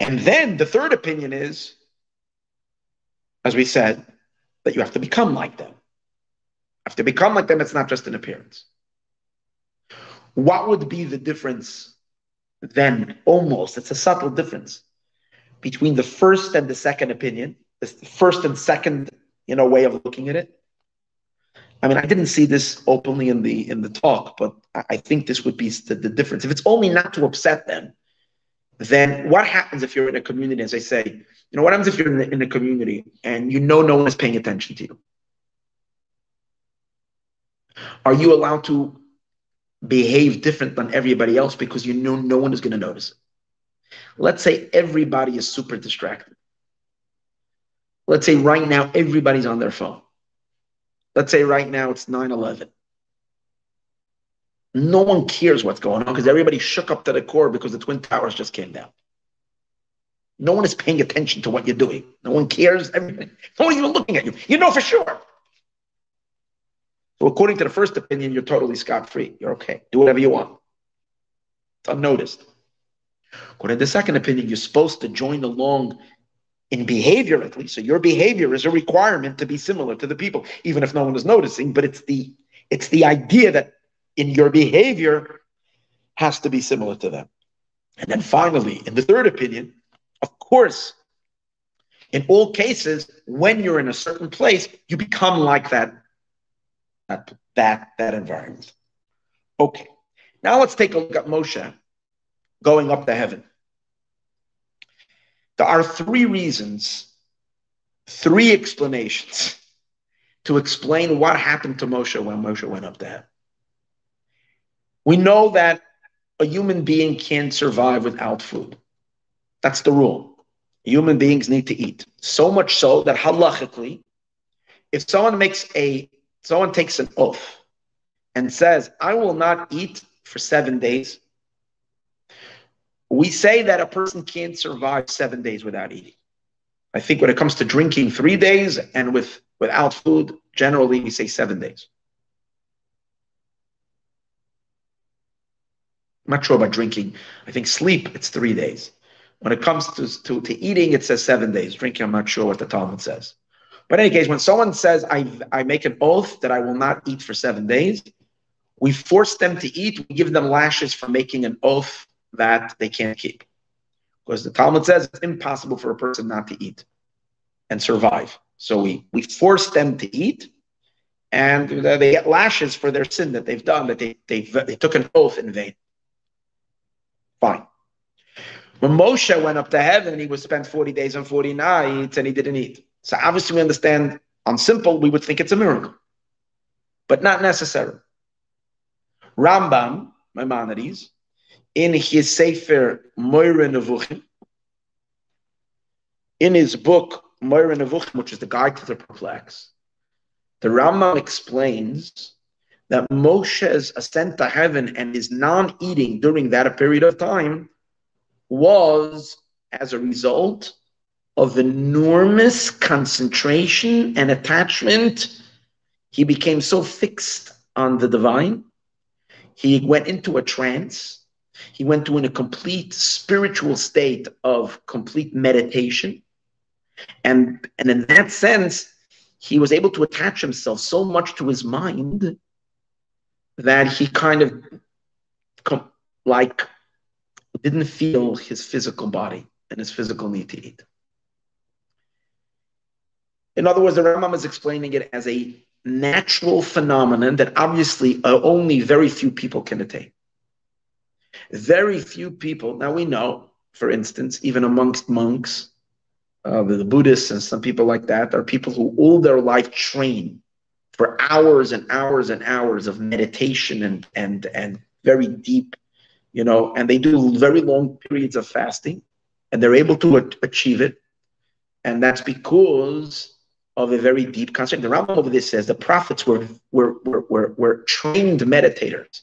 And then the third opinion is, as we said, that you have to become like them. Have to become like them, it's not just an appearance. What would be the difference then? Almost, it's a subtle difference between the first and the second opinion, the first and second, you know, way of looking at it. I mean, I didn't see this openly in the in the talk, but I think this would be the, the difference. If it's only not to upset them, then what happens if you're in a community, as I say, you know, what happens if you're in, the, in a community and you know no one is paying attention to you? Are you allowed to behave different than everybody else because you know no one is going to notice it? Let's say everybody is super distracted. Let's say right now everybody's on their phone. Let's say right now it's 9 11. No one cares what's going on because everybody shook up to the core because the Twin Towers just came down. No one is paying attention to what you're doing. No one cares. Everything. No one's even looking at you. You know for sure. So according to the first opinion, you're totally scot-free. You're okay. Do whatever you want. It's unnoticed. According to the second opinion, you're supposed to join along in behavior at least. So your behavior is a requirement to be similar to the people, even if no one is noticing. But it's the it's the idea that in your behavior has to be similar to them. And then finally, in the third opinion, of course, in all cases, when you're in a certain place, you become like that, that, that, that environment. Okay. Now let's take a look at Moshe going up to heaven. There are three reasons, three explanations to explain what happened to Moshe when Moshe went up to heaven. We know that a human being can't survive without food. That's the rule. Human beings need to eat. So much so that halachically, if someone makes a someone takes an oath and says, I will not eat for seven days, we say that a person can't survive seven days without eating. I think when it comes to drinking three days and with without food, generally we say seven days. I'm not sure about drinking. I think sleep, it's three days. When it comes to, to, to eating, it says seven days. Drinking, I'm not sure what the Talmud says. But in any case, when someone says, I, I make an oath that I will not eat for seven days, we force them to eat. We give them lashes for making an oath that they can't keep. Because the Talmud says it's impossible for a person not to eat and survive. So we, we force them to eat, and they get lashes for their sin that they've done, that they, they, they took an oath in vain. Fine. When Moshe went up to heaven, he was spent 40 days and 40 nights and he didn't eat. So obviously we understand on simple, we would think it's a miracle, but not necessary. Rambam, Maimonides, in his Sefer Moreh Nevuchim, in his book Moreh Nevuchim, which is the guide to the perplexed, the Rambam explains that Moshe's ascent to heaven and his non eating during that period of time was as a result of enormous concentration and attachment. He became so fixed on the divine. He went into a trance. He went to in a complete spiritual state of complete meditation. And, and in that sense, he was able to attach himself so much to his mind that he kind of like didn't feel his physical body and his physical need to eat. In other words, the Rambam is explaining it as a natural phenomenon that obviously uh, only very few people can attain. Very few people, now we know, for instance, even amongst monks, uh, the Buddhists and some people like that, are people who all their life train for hours and hours and hours of meditation and and and very deep, you know, and they do very long periods of fasting, and they're able to achieve it, and that's because of a very deep concept. The Rambam over this says the prophets were were were were, were trained meditators.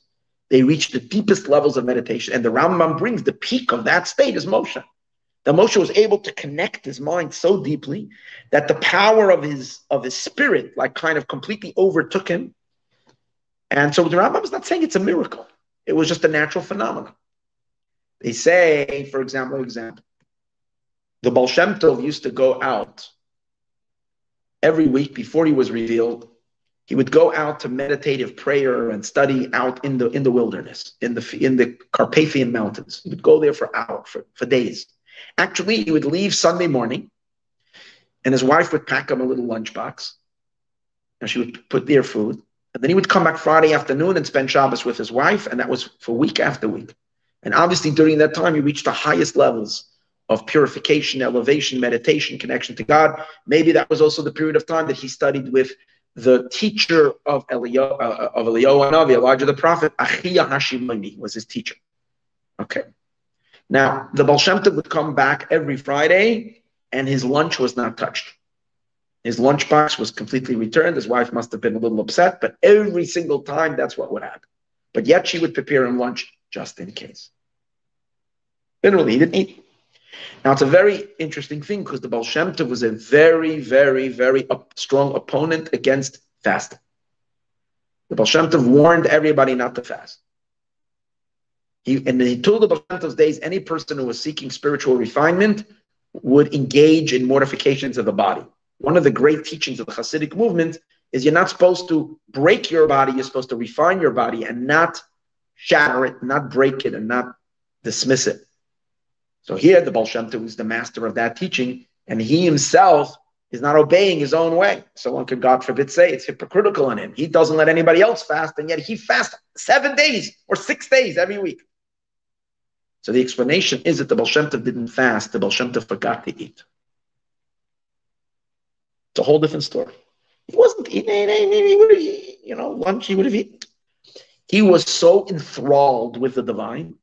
They reach the deepest levels of meditation, and the Rambam brings the peak of that state is Moshe. That Moshe was able to connect his mind so deeply that the power of his of his spirit, like kind of completely overtook him. And so the Rambam is not saying it's a miracle; it was just a natural phenomenon. They say, for example, example, the Baal Shem Tov used to go out every week before he was revealed. He would go out to meditative prayer and study out in the in the wilderness, in the in the Carpathian mountains. He would go there for hours, for, for days. Actually, he would leave Sunday morning, and his wife would pack him a little lunchbox, and she would put their food. And then he would come back Friday afternoon and spend Shabbos with his wife, and that was for week after week. And obviously, during that time, he reached the highest levels of purification, elevation, meditation, connection to God. Maybe that was also the period of time that he studied with the teacher of Eliyahu, uh, of Eliyahu Navi, Elijah the prophet, Achia Hashiloni was his teacher. Okay. Now, the Baal Shem Tov would come back every Friday, and his lunch was not touched. His lunchbox was completely returned. His wife must have been a little upset, but every single time, that's what would happen. But yet, she would prepare him lunch just in case. Literally, he didn't eat. Now, it's a very interesting thing because the Baal Shem Tov was a very, very, very up, strong opponent against fasting. The Baal Shem Tov warned everybody not to fast. He, and he told the Baal Shem Tov's days, any person who was seeking spiritual refinement would engage in mortifications of the body. One of the great teachings of the Hasidic movement is you're not supposed to break your body, you're supposed to refine your body and not shatter it, not break it, and not dismiss it. So here, the Baal Shem is the master of that teaching, and he himself is not obeying his own way. So one could, God forbid, say it's hypocritical in him. He doesn't let anybody else fast, and yet he fasts seven days or six days every week. So the explanation is that the Baal Shem didn't fast, the Baal Shem forgot to eat. It's a whole different story. He wasn't eating, you know, lunch, he would have eaten. He was so enthralled with the divine.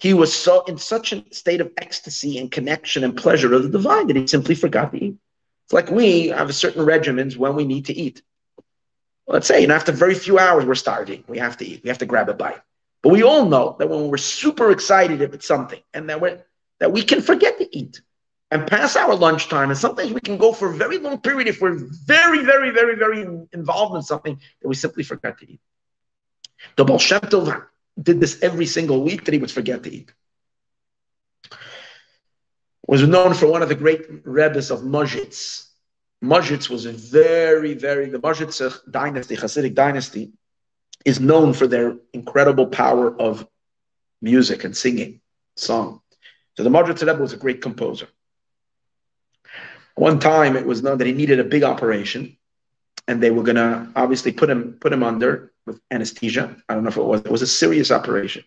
He was so in such a state of ecstasy and connection and pleasure of the divine that he simply forgot to eat. It's like we have certain regimens when we need to eat. Let's say, know, after very few hours, we're starving. We have to eat. We have to grab a bite. But we all know that when we're super excited about something and that, we're, that we can forget to eat and pass our lunchtime. And sometimes we can go for a very long period if we're very, very, very, very involved in something that we simply forget to eat. The Shem Tov did this every single week that he would forget to eat. Was known for one of the great rebbes of Modzitz. Modzitz was a very, very, the Modzitz dynasty, Hasidic dynasty, is known for their incredible power of music and singing, song. So the Modzitz Rebbe was a great composer. One time it was known that he needed a big operation, and they were to obviously put him put him under with anesthesia. I don't know if it was. It was a serious operation,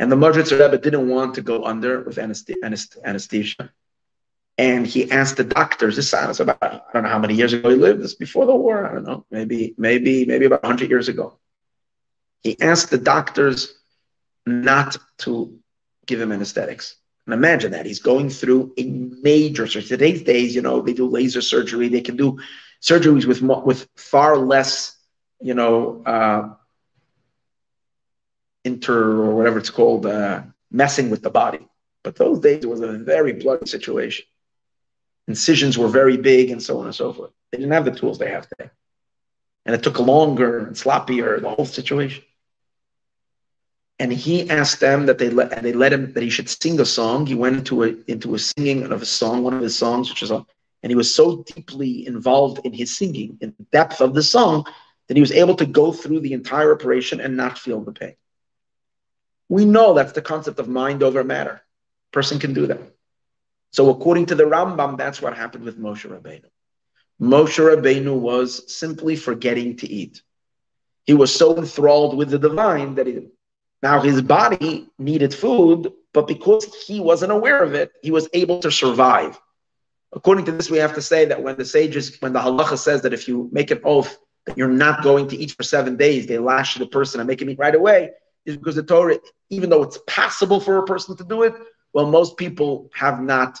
and the Modzitz Rebbe didn't want to go under with anesthesia. And he asked the doctors, this was about, I don't know how many years ago he lived, this before the war, I don't know, maybe, maybe, maybe about 100 years ago. He asked the doctors not to give him anesthetics. And imagine that. He's going through a major surgery. Today's days, you know, they do laser surgery. They can do surgeries with, with far less, you know, uh, inter or whatever it's called, uh, messing with the body. But those days, it was a very bloody situation incisions were very big and so on and so forth. They didn't have the tools they have today. And it took longer and sloppier, the whole situation. And he asked them that they let and they let him that he should sing a song. He went into a into a singing of a song, one of his songs, which is a and he was so deeply involved in his singing, in the depth of the song, that he was able to go through the entire operation and not feel the pain. We know that's the concept of mind over matter. Person can do that. So according to the Rambam, that's what happened with Moshe Rabbeinu. Moshe Rabbeinu was simply forgetting to eat. He was so enthralled with the divine that he, now his body needed food, but because he wasn't aware of it, he was able to survive. According to this, we have to say that when the sages, when the halacha says that if you make an oath that you're not going to eat for seven days, they lash the person and make him eat right away, is because the Torah, even though it's possible for a person to do it, well, most people have not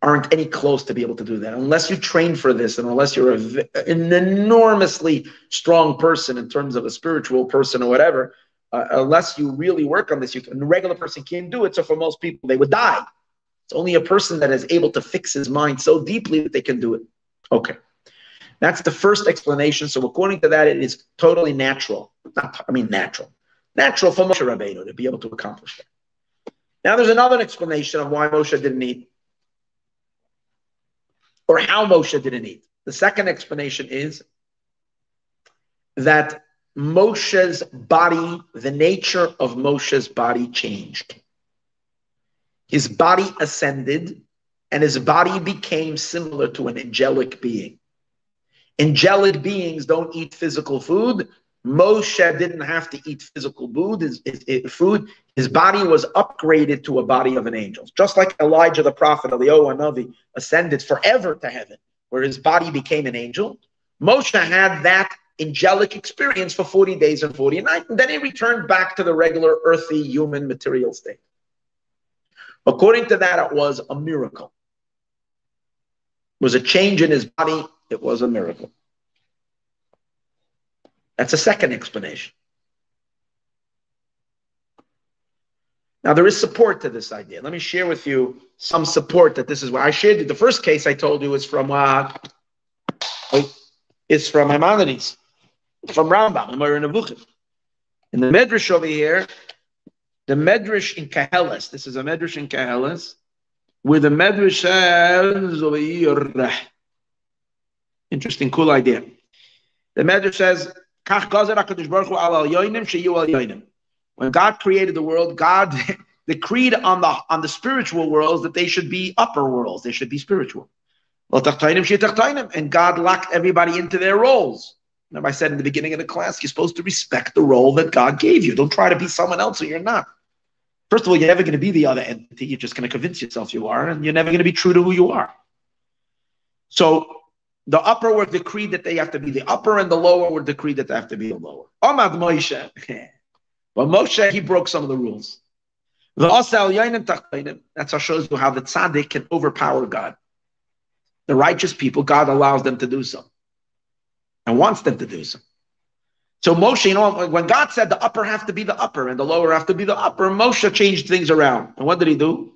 aren't any close to be able to do that. Unless you train for this and unless you're a, an enormously strong person in terms of a spiritual person or whatever uh, unless you really work on this you can, a regular person can't do it. So for most people they would die it's only a person that is able to fix his mind so deeply that they can do it. Okay. That's the first explanation. So according to that it is totally natural. Not i mean natural. Natural for Moshe Rabbeinu to be able to accomplish that. Now there's another explanation of why Moshe didn't eat or how Moshe didn't eat. The second explanation is that Moshe's body, the nature of Moshe's body changed. His body ascended and his body became similar to an angelic being. Angelic beings don't eat physical food. Moshe didn't have to eat physical food. His, his, his, food. his body was upgraded to a body of an angel. Just like Elijah the prophet, Eliyahu Navi, ascended forever to heaven, where his body became an angel. Moshe had that angelic experience for 40 days and 40 nights, and then he returned back to the regular earthy human material state. According to that, it was a miracle. It was a change in his body. It was a miracle. That's a second explanation. Now, there is support to this idea. Let me share with you some support that this is why I shared. The first case I told you is from uh, is from Maimonides, from Rambam, in the Medrash over here, the Medrash in Koheles. This is a Medrash in Koheles, where the Medrash says. Interesting, cool idea. The Medrash says when God created the world, God (laughs) decreed on the on the spiritual worlds that they should be upper worlds, they should be spiritual. And God locked everybody into their roles. Remember, I said in the beginning of the class, you're supposed to respect the role that God gave you. Don't try to be someone else or you're not. First of all, you're never going to be the other entity. You're just going to convince yourself you are, and you're never going to be true to who you are. So the upper were decreed that they have to be the upper, and the lower were decreed that they have to be the lower. Amad Moshe. (laughs) but Moshe, he broke some of the rules. That's how shows you how the tzaddik can overpower God. The righteous people, God allows them to do so and wants them to do so. So Moshe, you know, when God said the upper have to be the upper and the lower have to be the upper, Moshe changed things around. And what did he do?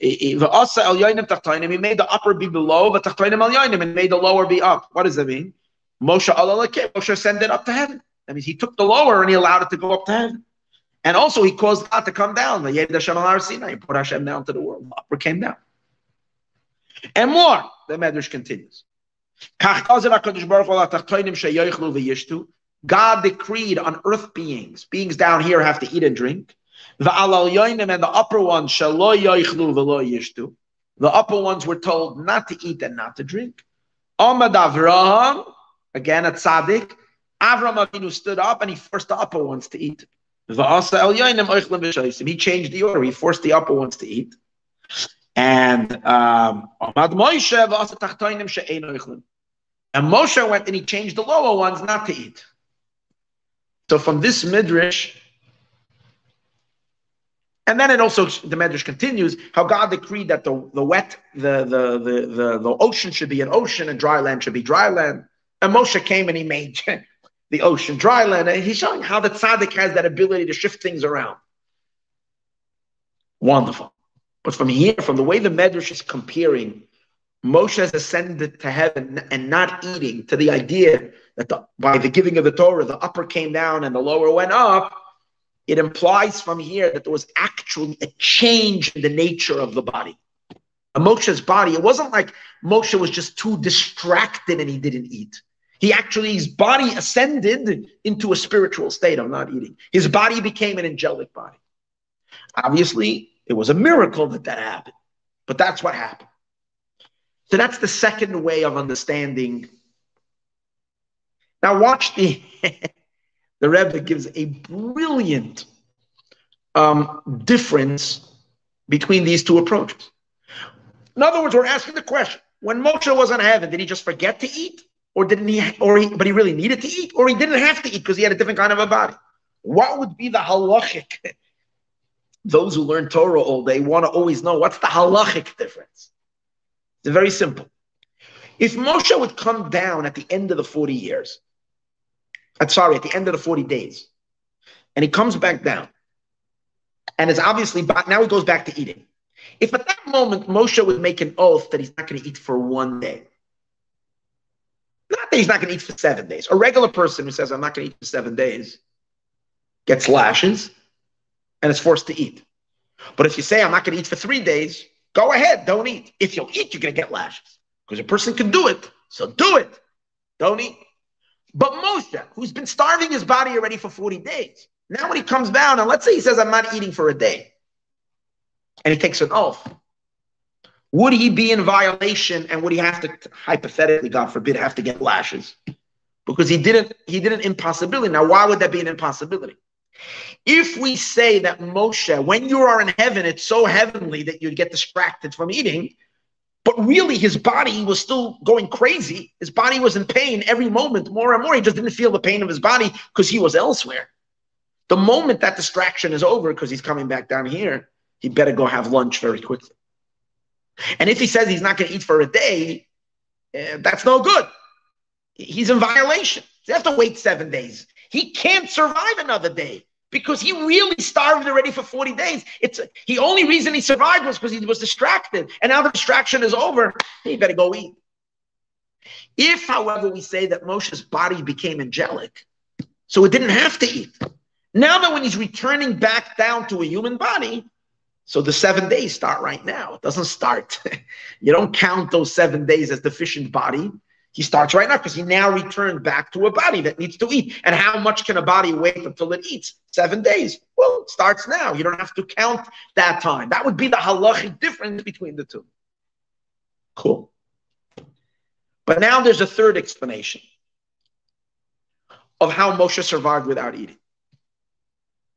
He made the upper be below, but and made the lower be up. What does that mean? Moshe Moshe it up to heaven. That means he took the lower and he allowed it to go up to heaven. And also he caused God to come down. He put Hashem down to the world. The upper came down. And more, the Medrash continues. God decreed on earth beings, beings down here have to eat and drink. The and the upper ones. The upper ones were told not to eat and not to drink. Amad Avraham, again at Tzaddik, Avram Avinu stood up and he forced the upper ones to eat. He changed the order. He forced the upper ones to eat. And um, and Moshe went and he changed the lower ones not to eat. So from this midrash, and then it also the midrash continues how God decreed that the, the wet the, the the the the ocean should be an ocean and dry land should be dry land. And Moshe came and he made (laughs) the ocean dry land. And he's showing how the tzaddik has that ability to shift things around. Wonderful. But from here, from the way the Medrash is comparing Moshe has ascended to heaven and not eating to the idea that the, by the giving of the Torah, the upper came down and the lower went up it implies from here that there was actually a change in the nature of the body. Moshe's body, it wasn't like Moshe was just too distracted and he didn't eat. He actually, his body ascended into a spiritual state of not eating. His body became an angelic body. Obviously, it was a miracle that that happened, but that's what happened. So that's the second way of understanding. Now, watch the (laughs) the Rebbe gives a brilliant um, difference between these two approaches. In other words, we're asking the question when Moshe was in heaven, did he just forget to eat? or didn't he, or he, but he really needed to eat, or he didn't have to eat because he had a different kind of a body. What would be the halachic? (laughs) Those who learn Torah all day want to always know what's the halachic difference. It's very simple. If Moshe would come down at the end of the 40 years, I'm uh, sorry, at the end of the 40 days, and he comes back down, and it's obviously now he goes back to eating. If at that moment Moshe would make an oath that he's not going to eat for one day, not that he's not going to eat for seven days. A regular person who says, I'm not going to eat for seven days, gets lashes and is forced to eat. But if you say, I'm not going to eat for three days, go ahead, don't eat. If you'll eat, you're going to get lashes because a person can do it. So do it. Don't eat. But Moshe, who's been starving his body already for 40 days, now when he comes down, and let's say he says, I'm not eating for a day, and he takes an oath, would he be in violation and would he have to, hypothetically, God forbid, have to get lashes? Because he didn't, he did an impossibility. Now, why would that be an impossibility? If we say that Moshe, when you are in heaven, it's so heavenly that you'd get distracted from eating, but really, his body was still going crazy. His body was in pain every moment, more and more. He just didn't feel the pain of his body because he was elsewhere. The moment that distraction is over, because he's coming back down here, he better go have lunch very quickly. And if he says he's not going to eat for a day, uh, that's no good. He's in violation. He has to wait seven days. He can't survive another day because he really starved already for 40 days. It's the only reason he survived was because he was distracted. And now the distraction is over. He better go eat. If, however, we say that Moshe's body became angelic, so it didn't have to eat. Now that when he's returning back down to a human body, so the seven days start right now. It doesn't start. (laughs) you don't count those seven days as deficient body. He starts right now because he now returned back to a body that needs to eat. And how much can a body wait until it eats? Seven days. Well, it starts now. You don't have to count that time. That would be the halachic difference between the two. Cool. But now there's a third explanation of how Moshe survived without eating.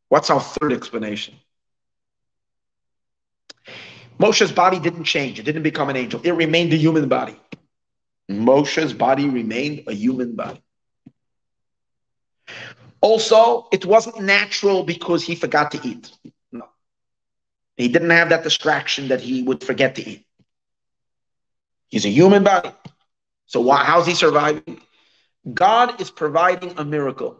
What's our third explanation? Moshe's body didn't change. It didn't become an angel. It remained a human body. Moshe's body remained a human body. Also, it wasn't natural because he forgot to eat. No. He didn't have that distraction that he would forget to eat. He's a human body. So why, how's he surviving? God is providing a miracle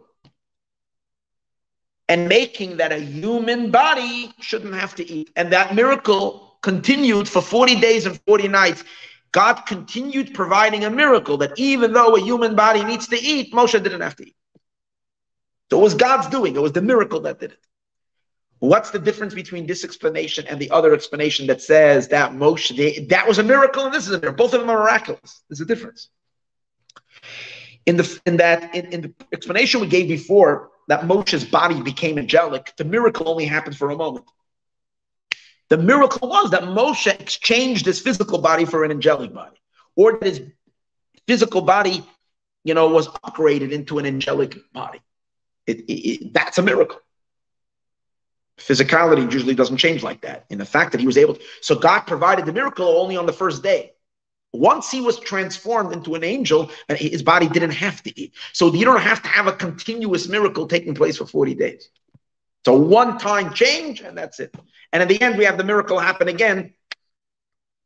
and making that a human body shouldn't have to eat. And that miracle continued for 40 days and 40 nights. God continued providing a miracle that even though a human body needs to eat, Moshe didn't have to eat. So it was God's doing. It was the miracle that did it. What's the difference between this explanation and the other explanation that says that Moshe, that was a miracle and this is a miracle? Both of them are miraculous. There's a difference. In the in that in, in the explanation we gave before that Moshe's body became angelic, the miracle only happened for a moment. The miracle was that Moshe exchanged his physical body for an angelic body, or that his physical body, you know, was upgraded into an angelic body. It, it, it, that's a miracle. Physicality usually doesn't change like that. In the fact that he was able to, so God provided the miracle only on the first day. Once he was transformed into an angel, his body didn't have to eat. So you don't have to have a continuous miracle taking place for 40 days. It's a one-time change, and that's it. And in the end, we have the miracle happen again,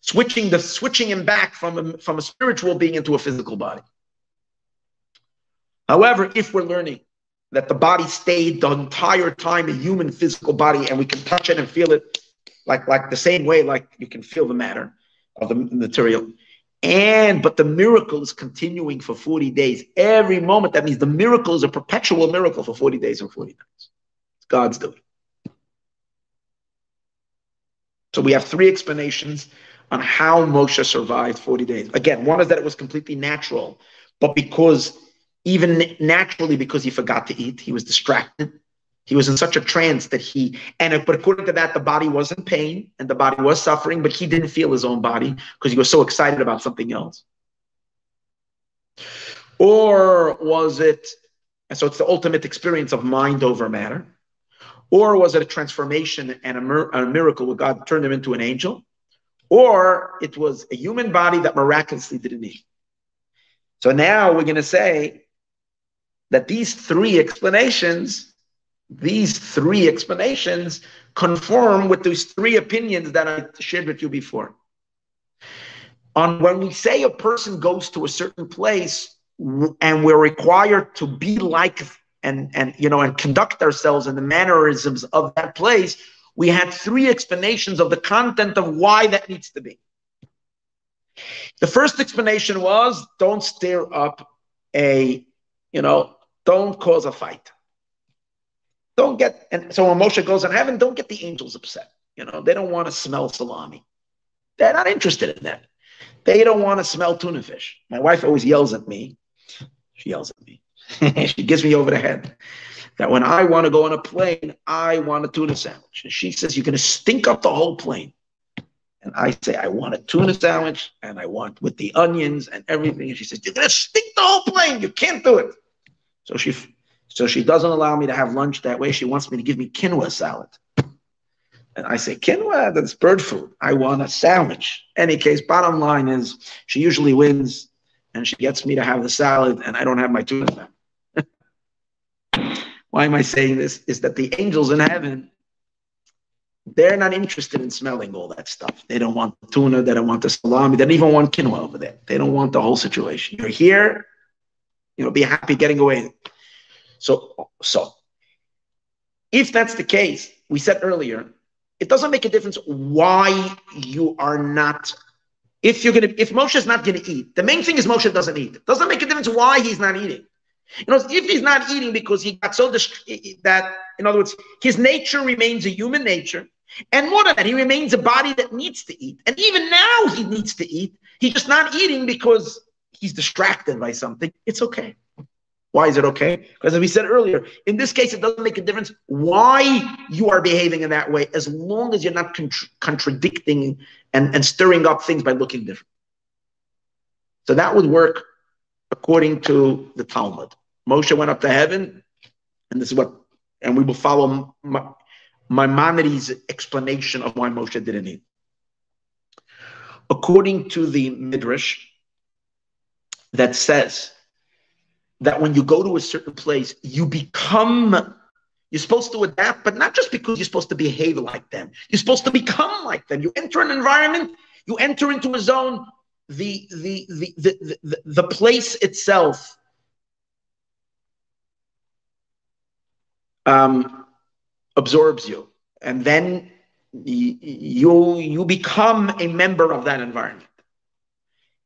switching the switching him back from a, from a spiritual being into a physical body. However, if we're learning that the body stayed the entire time a human physical body, and we can touch it and feel it like like the same way, like you can feel the matter of the material. And but the miracle is continuing for 40 days. Every moment, that means the miracle is a perpetual miracle for 40 days and 40 nights. God's doing. So we have three explanations on how Moshe survived 40 days. Again, one is that it was completely natural, but because even naturally, because he forgot to eat, he was distracted. He was in such a trance that he, and but according to that, the body was in pain and the body was suffering, but he didn't feel his own body because he was so excited about something else. Or was it, and so it's the ultimate experience of mind over matter. Or was it a transformation and a, mir- a miracle where God turned him into an angel? Or it was a human body that miraculously didn't eat. So now we're going to say that these three explanations, these three explanations conform with those three opinions that I shared with you before. On when we say a person goes to a certain place and we're required to be like and and you know and conduct ourselves in the mannerisms of that place, we had three explanations of the content of why that needs to be. The first explanation was don't stir up a, you know, don't cause a fight. Don't get, and so when Moshe goes in heaven, don't get the angels upset. You know, they don't want to smell salami. They're not interested in that. They don't want to smell tuna fish. My wife always yells at me. She yells at me. (laughs) she gives me over the head that when I want to go on a plane, I want a tuna sandwich. And she says, You're going to stink up the whole plane. And I say, I want a tuna sandwich and I want with the onions and everything. And she says, You're going to stink the whole plane. You can't do it. So she, so she doesn't allow me to have lunch that way. She wants me to give me quinoa salad. And I say, quinoa, that's bird food. I want a sandwich. Any case, bottom line is she usually wins and she gets me to have the salad and I don't have my tuna sandwich. Why am I saying this? Is that the angels in heaven they're not interested in smelling all that stuff. They don't want the tuna. They don't want the salami. They don't even want quinoa over there. They don't want the whole situation. You're here, you know, be happy getting away. So, so if that's the case, we said earlier, it doesn't make a difference why you are not. If you're gonna, if Moshe is not gonna eat, the main thing is Moshe doesn't eat. It doesn't make a difference why he's not eating. You know, if he's not eating because he got so that, in other words, his nature remains a human nature, and more than that, he remains a body that needs to eat. And even now, he needs to eat. He's just not eating because he's distracted by something. It's okay. Why is it okay? Because as we said earlier, in this case, it doesn't make a difference why you are behaving in that way, as long as you're not contra- contradicting and, and stirring up things by looking different. So that would work according to the Talmud. Moshe went up to heaven, and this is what, and we will follow Maimonides' explanation of why Moshe didn't eat. According to the Midrash, that says that when you go to a certain place, you become, you're supposed to adapt, but not just because you're supposed to behave like them. You're supposed to become like them. You enter an environment, you enter into a zone, the, the, the, the, the, place itself um, absorbs you, and then you you become a member of that environment.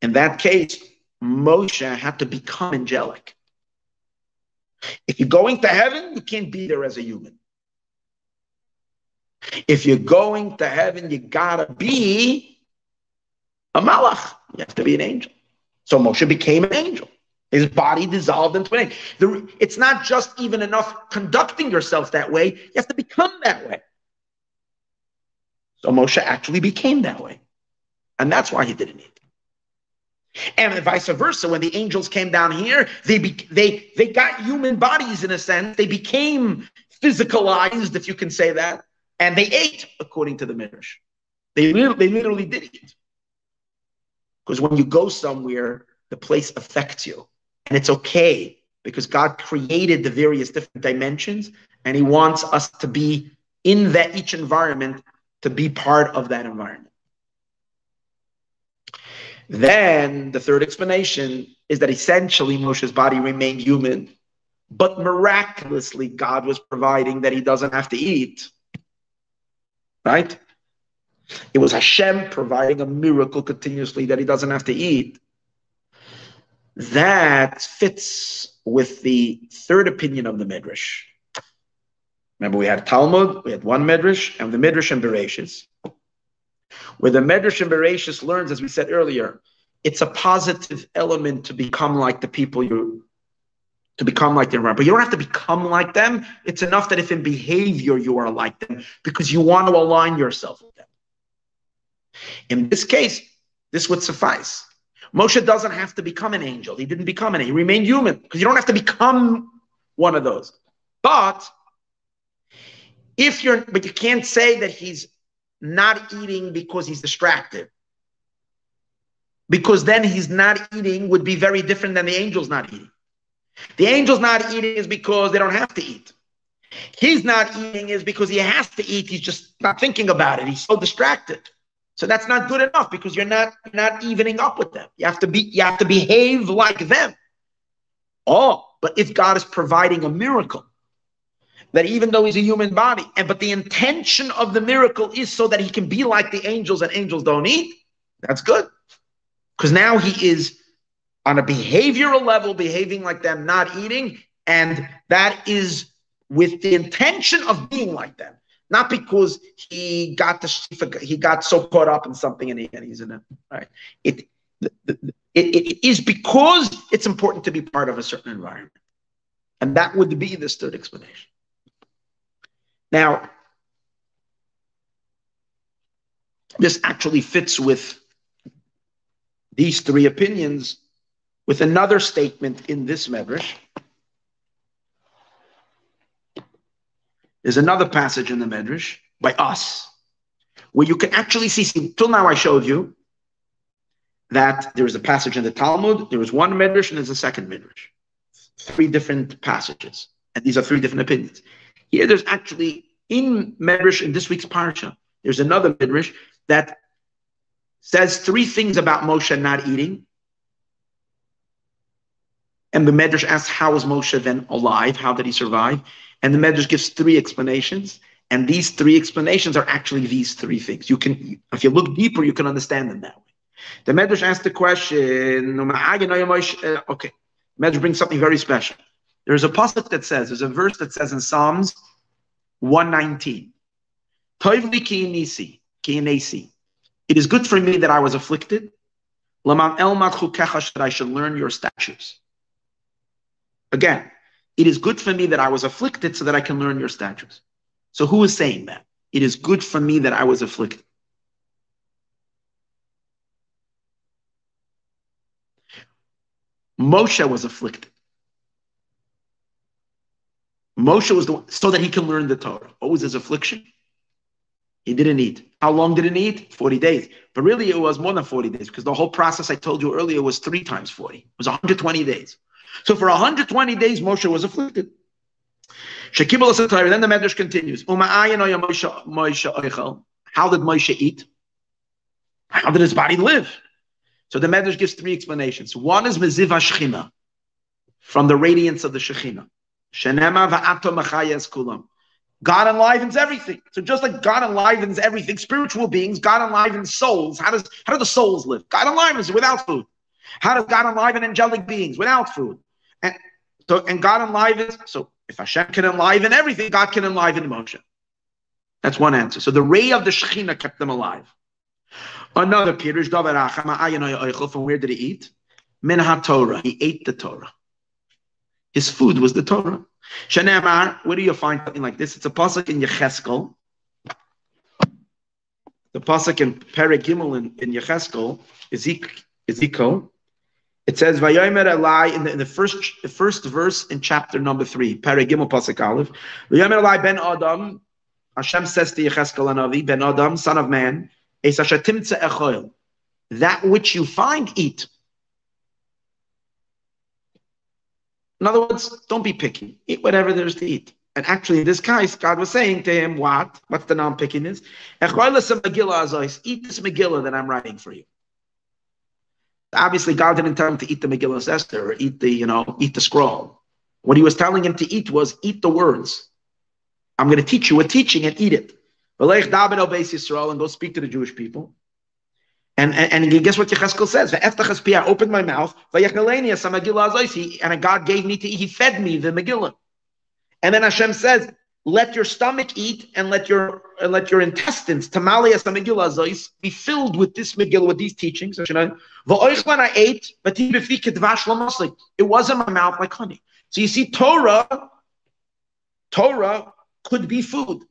In that case, Moshe had to become angelic. If you're going to heaven, you can't be there as a human. If you're going to heaven, you gotta be a malach. You have to be an angel. So Moshe became an angel. His body dissolved into an angel. It's not just even enough conducting yourself that way, you have to become that way. So Moshe actually became that way. And that's why he didn't eat. And vice versa, when the angels came down here, they be, they they got human bodies in a sense. They became physicalized, if you can say that, and they ate according to the Midrash. They they literally did eat. Because when you go somewhere, the place affects you. And it's okay because God created the various different dimensions and He wants us to be in that each environment to be part of that environment. Then the third explanation is that essentially Moshe's body remained human, but miraculously God was providing that he doesn't have to eat. Right? It was Hashem providing a miracle continuously that he doesn't have to eat that fits with the third opinion of the Midrash. Remember, we had Talmud, we had one Midrash, and the Midrash and Bereshis. Where the Midrash and Bereshis learns, as we said earlier, it's a positive element to become like the people you to become like them. But you don't have to become like them. It's enough that if in behavior you are like them because you want to align yourself with them. In this case, this would suffice. Moshe doesn't have to become an angel. He didn't become an angel. He remained human because you don't have to become one of those. But if you're, but you can't say that he's not eating because he's distracted. because then he's not eating would be very different than the angels not eating. The angels not eating is because they don't have to eat. He's not eating is because he has to eat. He's just not thinking about it. He's so distracted. So that's not good enough because you're not not evening up with them. You have to be you have to behave like them. Oh, but if God is providing a miracle, that even though he's a human body, and but the intention of the miracle is so that he can be like the angels and angels don't eat, that's good. Because now he is on a behavioral level, behaving like them, not eating, and that is with the intention of being like them, not because he got the he got so caught up in something and, he, and he's in it. Right? It, it, it is because it's important to be part of a certain environment, and that would be the third explanation. Now, this actually fits with these three opinions with another statement in this medrash. There's another passage in the Medrash by us where you can actually see, see, till now I showed you that there is a passage in the Talmud, there is one Medrash and there's a second Medrash. Three different passages. And these are three different opinions. Here there's actually in Medrash in this week's Parsha, there's another Medrash that says three things about Moshe not eating. And the Medrash asks, how is Moshe then alive? How did he survive? And the Medrash gives three explanations. And these three explanations are actually these three things. You can, if you look deeper, you can understand them that way. The Medrash asks the question, uh, okay, Medrash brings something very special. There's a pasuk that says, there's a verse that says in Psalms 119, It is good for me that I was afflicted. That I should learn your statutes. Again, it is good for me that I was afflicted so that I can learn your statutes. So who is saying that? It is good for me that I was afflicted. Moshe was afflicted. Moshe was the one, so that he can learn the Torah. What was his affliction? He didn't eat. How long did he eat? 40 days. But really, it was more than 40 days because the whole process I told you earlier was three times 40. It was 120 days. So for 120 days, Moshe was afflicted. Then the Medrash continues. How did Moshe eat? How did his body live? So the Medrash gives three explanations. One is Meziv Shechina, from the radiance of the Shechina. Shenema va'ato machayes kulam. God enlivens everything. So just like God enlivens everything, spiritual beings, God enlivens souls. How does how do the souls live? God enlivens without food. How does God enliven angelic beings without food? And so and God enlivens. So if Hashem can enliven everything, God can enliven Moshe. That's one answer. So the ray of the Shekhinah kept them alive. Another Pirush from where did he eat? Min Torah. He ate the Torah. His food was the Torah. Shanemar, where do you find something like this? It's a pasuk in Yecheskel. The pasuk in Perek in, in Yecheskel, Ezekiel. It says, "Vayomer Elai" in the, in the first the first verse in chapter number three, Perek pasuk Aleph. Vayomer Elai ben Adam. Hashem says to Yecheskel Anavi, Ben Adam, son of man, that which you find, eat. In other words, don't be picky. Eat whatever there's to eat. And actually, in this case, God was saying to him, what? What's the non-pickiness? Eat this Megillah that I'm writing for you. Obviously, God didn't tell him to eat the Megillah Esther or eat the, you know, eat the scroll. What he was telling him to eat was eat the words. I'm going to teach you a teaching and eat it. And go speak to the Jewish people. And, and, and guess what Yecheskel says? I opened my mouth, and God gave me to eat. He fed me the Megillah. And then Hashem says, let your stomach eat and let your and let your intestines be filled with this Megillah, with these teachings. When I ate, it was in my mouth like honey. So you see, Torah, Torah could be food.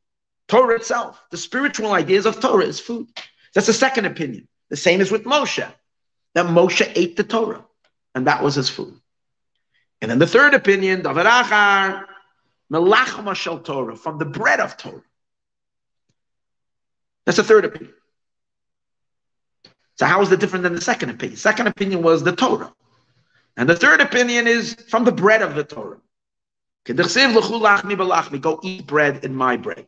Torah itself, the spiritual ideas of Torah is food. That's the second opinion. The same as with Moshe, that Moshe ate the Torah, and that was his food. And then the third opinion, Davarachar, Melachma Shel Torah, from the bread of Torah. That's the third opinion. So how is it different than the second opinion? Second opinion was the Torah. And the third opinion is from the bread of the Torah. Go eat bread in my bread.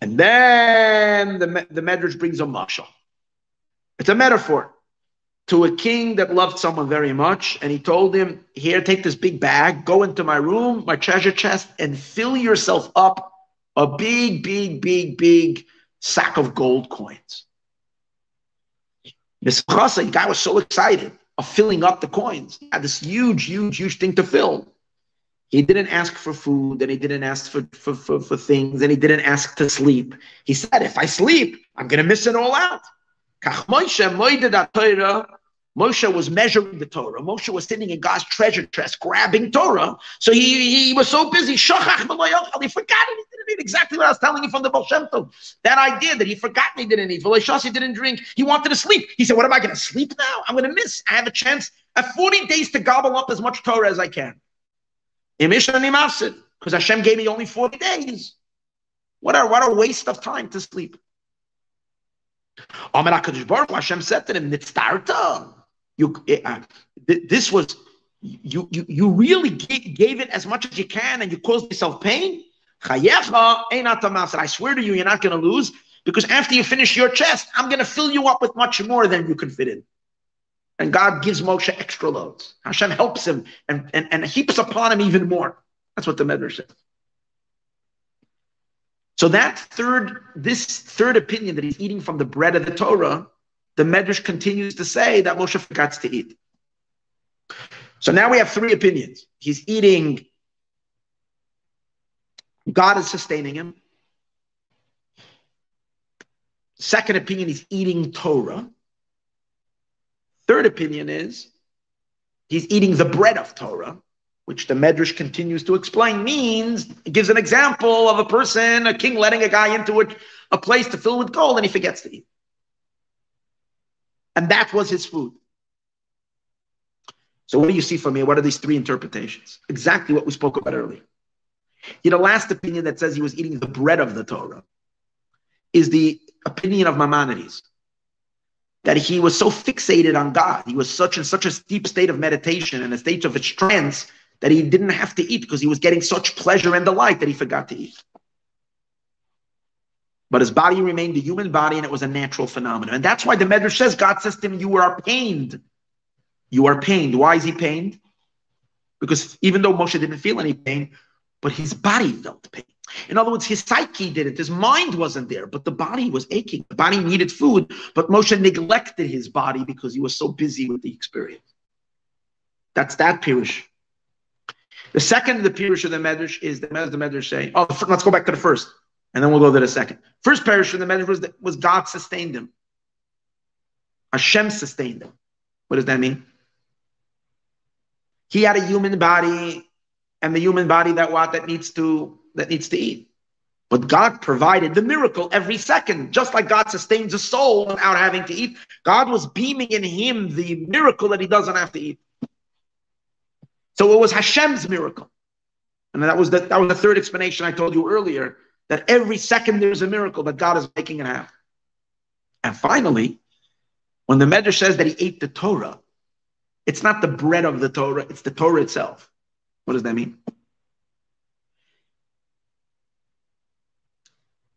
And then the, the Medrash brings a mashal. It's a metaphor to a king that loved someone very much, and he told him, Here, take this big bag, go into my room, my treasure chest, and fill yourself up a big, big, big, big sack of gold coins. The guy was so excited of filling up the coins. He had this huge, huge, huge thing to fill. He didn't ask for food and he didn't ask for, for, for, for things and he didn't ask to sleep. He said, if I sleep, I'm going to miss it all out. Was measuring the Torah. Moshe was sitting in God's treasure chest, grabbing Torah. So he, he was so busy, he forgot it. He didn't eat exactly what I was telling you from the Baal That idea that he forgot he didn't eat. He didn't drink. He wanted to sleep. He said, what am I going to sleep now? I'm going to miss. I have a chance. Have 40 days to gobble up as much Torah as I can. Because Hashem gave me only 40 days. What a, what a waste of time to sleep. Hashem said to him. You, eh, uh, this was, you, you, you really gave it as much as you can and you caused yourself pain. I swear to you, you're not going to lose because after you finish your chest, I'm going to fill you up with much more than you can fit in. And God gives Moshe extra loads. Hashem helps him and, and, and heaps upon him even more. That's what the Medrash says. So that third, this third opinion that he's eating from the bread of the Torah the Medrash continues to say that Moshe forgets to eat. So now we have three opinions. He's eating, God is sustaining him. Second opinion, he's eating Torah. Third opinion is he's eating the bread of Torah, which the Medrash continues to explain means, it gives an example of a person, a king letting a guy into a, a place to fill with gold and he forgets to eat. And that was his food. So what do you see from here? What are these three interpretations? Exactly what we spoke about earlier. You know, last opinion that says he was eating the bread of the Torah is the opinion of Maimonides. That he was so fixated on God, he was such in such a deep state of meditation and a state of a trance that he didn't have to eat because he was getting such pleasure and delight that he forgot to eat. But his body remained a human body and it was a natural phenomenon. And that's why the Medrash says, God says to him, You are pained. You are pained. Why is he pained? Because even though Moshe didn't feel any pain, but his body felt pain. In other words, his psyche didn't. His mind wasn't there, but the body was aching. The body needed food, but Moshe neglected his body because he was so busy with the experience. That's that Pirush. The second, the Pirush of the Medrash is the Medrash saying, oh, let's go back to the first. And then we'll go to the second. First Pirush in the Medrash was, was God sustained him. Hashem sustained him. What does that mean? He had a human body, and the human body that what that needs to that needs to eat. But God provided the miracle every second, just like God sustains a soul without having to eat. God was beaming in him the miracle that he doesn't have to eat. So it was Hashem's miracle. And that was the, that was the third explanation I told you earlier that every second there's a miracle that God is making it happen. And finally, when the Medrash says that he ate the Torah, it's not the bread of the Torah, it's the Torah itself. What does that mean?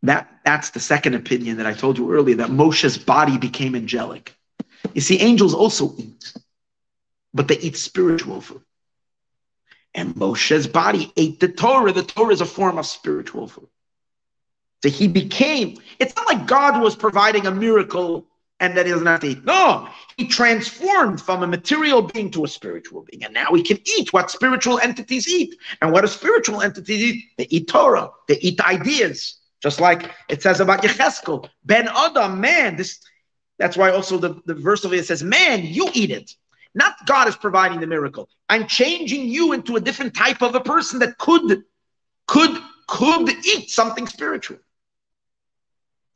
That, that's the second opinion that I told you earlier, that Moshe's body became angelic. You see, angels also eat, but they eat spiritual food. And Moshe's body ate the Torah. The Torah is a form of spiritual food. So he became, it's not like God was providing a miracle and that he doesn't have to eat. No, he transformed from a material being to a spiritual being. And now we can eat what spiritual entities eat. And what do spiritual entities eat? They eat Torah, they eat ideas. Just like it says about Yecheskel, Ben Adam, man. This that's why also the, the verse of it says, Man, you eat it. Not God is providing the miracle. I'm changing you into a different type of a person that could, could, could eat something spiritual.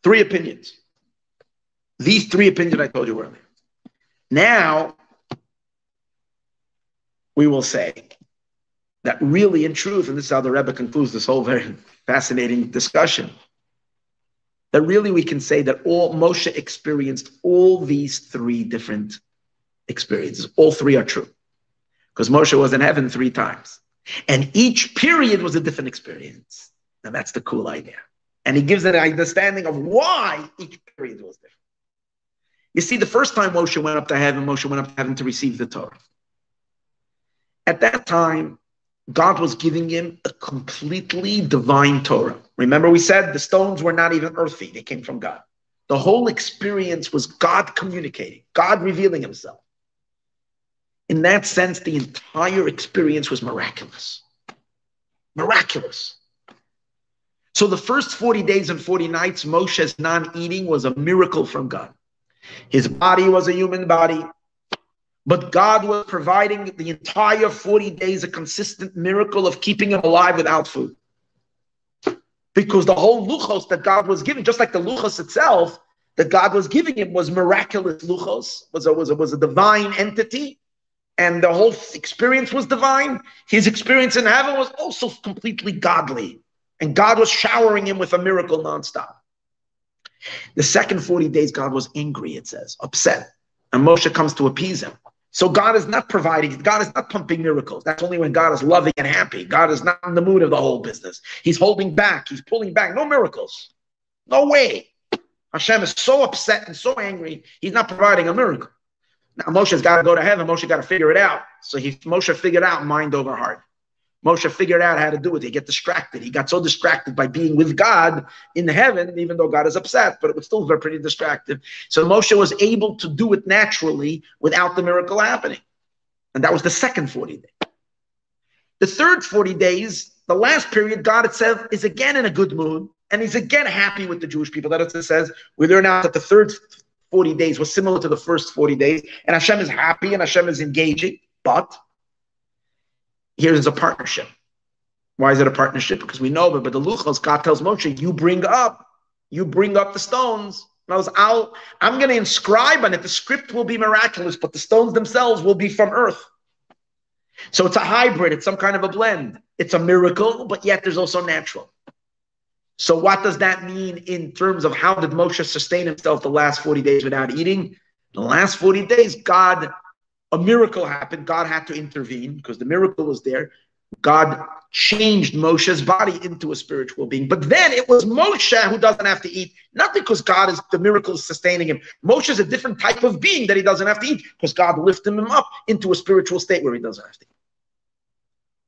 Three opinions. These three opinions I told you earlier. Now, we will say that really, in truth, and this is how the Rebbe concludes this whole very fascinating discussion, that really we can say that all Moshe experienced all these three different experiences. All three are true. Because Moshe was in heaven three times. And each period was a different experience. And that's the cool idea. And he gives an understanding of why each period was different. You see, the first time Moshe went up to heaven, Moshe went up to heaven to receive the Torah. At that time, God was giving him a completely divine Torah. Remember, we said the stones were not even earthy, they came from God. The whole experience was God communicating, God revealing himself. In that sense, the entire experience was miraculous. Miraculous. So the first 40 days and 40 nights, Moshe's non eating was a miracle from God. His body was a human body, but God was providing the entire 40 days a consistent miracle of keeping him alive without food. Because the whole luchos that God was giving, just like the luchos itself, that God was giving him was miraculous luchos, was a, was a, was a divine entity and the whole experience was divine. His experience in heaven was also completely godly. And God was showering him with a miracle nonstop. The second 40 days, God was angry, it says, upset. And Moshe comes to appease him. So God is not providing, God is not pumping miracles. That's only when God is loving and happy. God is not in the mood of the whole business. He's holding back, he's pulling back. No miracles. No way. Hashem is so upset and so angry, he's not providing a miracle. Now Moshe's got to go to heaven. Moshe got to figure it out. So he Moshe figured out mind over heart. Moshe figured out how to do it. He get distracted. He got so distracted by being with God in heaven, even though God is upset, but it was still very pretty distracted. So Moshe was able to do it naturally without the miracle happening. And that was the second 40 days. The third 40 days, the last period, God itself is again in a good mood, and he's again happy with the Jewish people. That it says, we learn out that the third 40 days was similar to the first 40 days, and Hashem is happy and Hashem is engaging. But here's a partnership. Why is it a partnership? Because we know, but, but the Luchos, God tells Moshe, you bring up, you bring up the stones. And I was, I'll, I'm going to inscribe on it. The script will be miraculous, but the stones themselves will be from earth. So it's a hybrid. It's some kind of a blend. It's a miracle, but yet there's also natural. So, what does that mean in terms of how did Moshe sustain himself the last 40 days without eating? The last 40 days, God, a miracle happened. God had to intervene because the miracle was there. God changed Moshe's body into a spiritual being. But then it was Moshe who doesn't have to eat, not because God is the miracle is sustaining him. Moshe is a different type of being that he doesn't have to eat because God lifted him up into a spiritual state where he doesn't have to eat.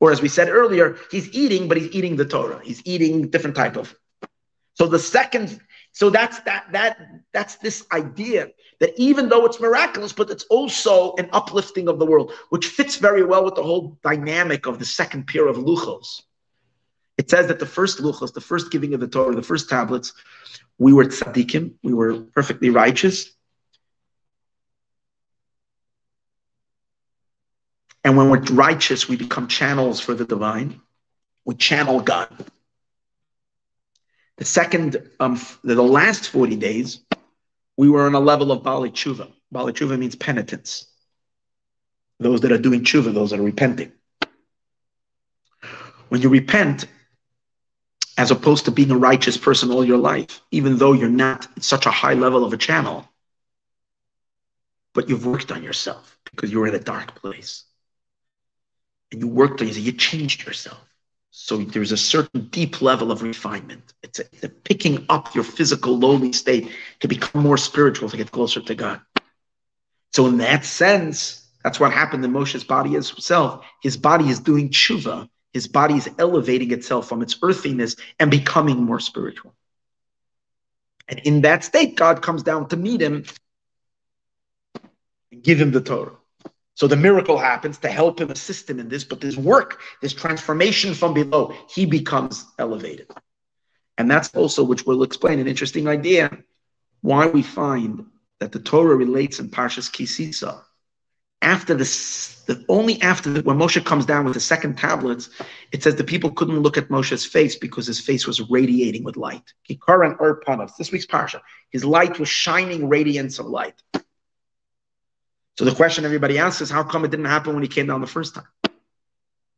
Or as we said earlier, he's eating, but he's eating the Torah. He's eating different type of. So the second, so that's that that that's this idea that even though it's miraculous, but it's also an uplifting of the world, which fits very well with the whole dynamic of the second pair of luchos. It says that the first luchos, the first giving of the Torah, the first tablets, we were tzaddikim, we were perfectly righteous. And when we're righteous, we become channels for the divine. We channel God. The second, um, the last 40 days, we were on a level of Baalei Tshuva. Baalei Tshuva means penitence. Those that are doing tshuva, those that are repenting. When you repent, as opposed to being a righteous person all your life, even though you're not at such a high level of a channel, but you've worked on yourself because you were in a dark place. And you worked on yourself, you changed yourself. So there's a certain deep level of refinement. It's a, it's a picking up your physical lowly state to become more spiritual, to get closer to God. So in that sense, that's what happened in Moshe's body himself. His body is doing tshuva. His body is elevating itself from its earthiness and becoming more spiritual. And in that state, God comes down to meet him and give him the Torah. So the miracle happens to help him, assist him in this, but this work, this transformation from below, he becomes elevated. And that's also, which will explain an interesting idea, why we find that the Torah relates in Parshas Ki Sisa. After this, the, only after the, when Moshe comes down with the second tablets, it says the people couldn't look at Moshe's face because his face was radiating with light. Ki karan or panav, this week's Parsha. His light was shining radiance of light. So the question everybody asks is how come it didn't happen when he came down the first time?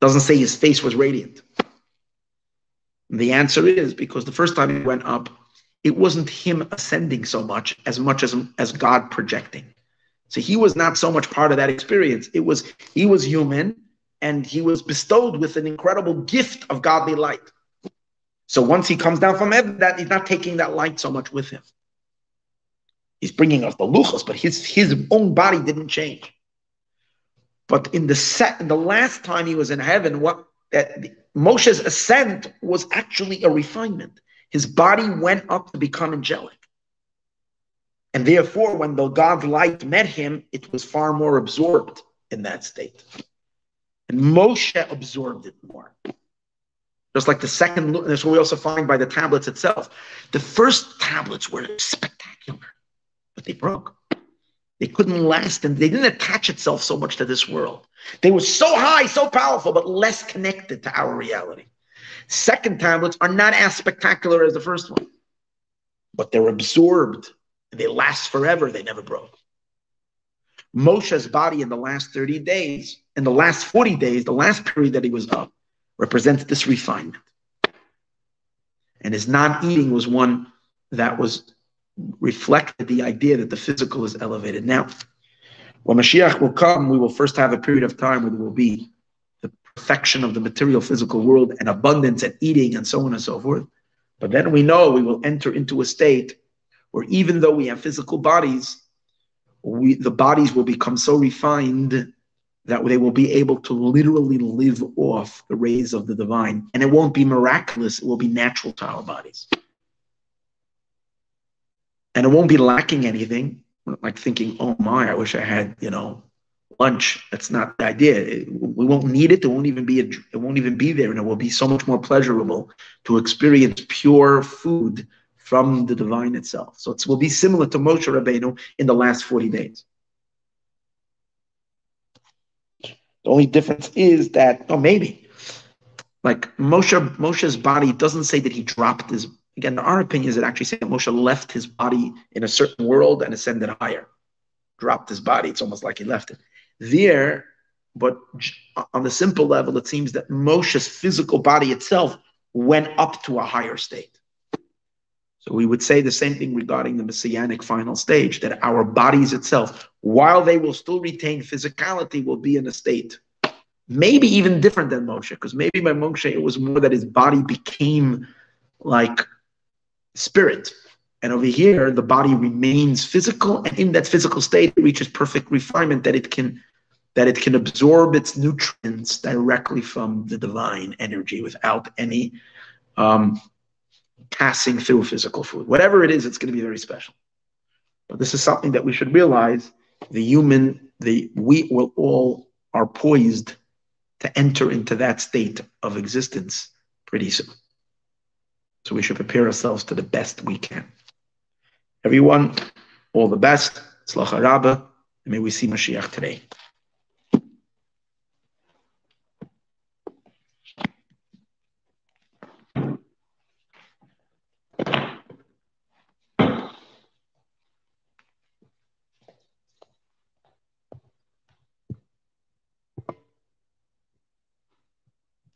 Doesn't say his face was radiant. And the answer is because the first time he went up, it wasn't him ascending so much as much as as God projecting. So he was not so much part of that experience. It was he was human and he was bestowed with an incredible gift of godly light. So once he comes down from heaven, that he's not taking that light so much with him. He's bringing us the luchos, but his his own body didn't change. But in the set, in the last time he was in heaven, what that Moshe's ascent was actually a refinement. His body went up to become angelic. And therefore, when the God's light met him, it was far more absorbed in that state. And Moshe absorbed it more. Just like the second, that's what we also find by the tablets itself. The first tablets were spectacular, but they broke. They couldn't last and they didn't attach itself so much to this world. They were so high, so powerful, but less connected to our reality. Second tablets are not as spectacular as the first one, but they're absorbed. They last forever. They never broke. Moshe's body in the last 30 days, in the last 40 days, the last period that he was up, represents this refinement. And his non eating was one that was reflected the idea that the physical is elevated. Now, when Mashiach will come, we will first have a period of time where there will be the perfection of the material physical world and abundance and eating and so on and so forth. But then we know we will enter into a state where even though we have physical bodies, we, the bodies will become so refined that they will be able to literally live off the rays of the divine. And it won't be miraculous, it will be natural to our bodies. And it won't be lacking anything, like thinking, oh my, I wish I had, you know, lunch. That's not the idea. It, we won't need it. It won't even be a, it won't even be there, and it will be so much more pleasurable to experience pure food from the divine itself. So it will be similar to Moshe Rabbeinu in the last 40 days. The only difference is that, oh, maybe, like Moshe, Moshe's body doesn't say that he dropped his. Again, our opinion is that actually say that Moshe left his body in a certain world and ascended higher, dropped his body. It's almost like he left it there. But on the simple level, it seems that Moshe's physical body itself went up to a higher state. So we would say the same thing regarding the messianic final stage that our bodies itself, while they will still retain physicality, will be in a state maybe even different than Moshe, because maybe by Moshe it was more that his body became like spirit. And over here, the body remains physical, and in that physical state, it reaches perfect refinement that it can that it can absorb its nutrients directly from the divine energy without any um, passing through physical food. Whatever it is, it's going to be very special. But this is something that we should realize. The human, the we will all are poised to enter into that state of existence pretty soon. So we should prepare ourselves to the best we can. Everyone, all the best. Slacha Rabba. And may we see Mashiach today.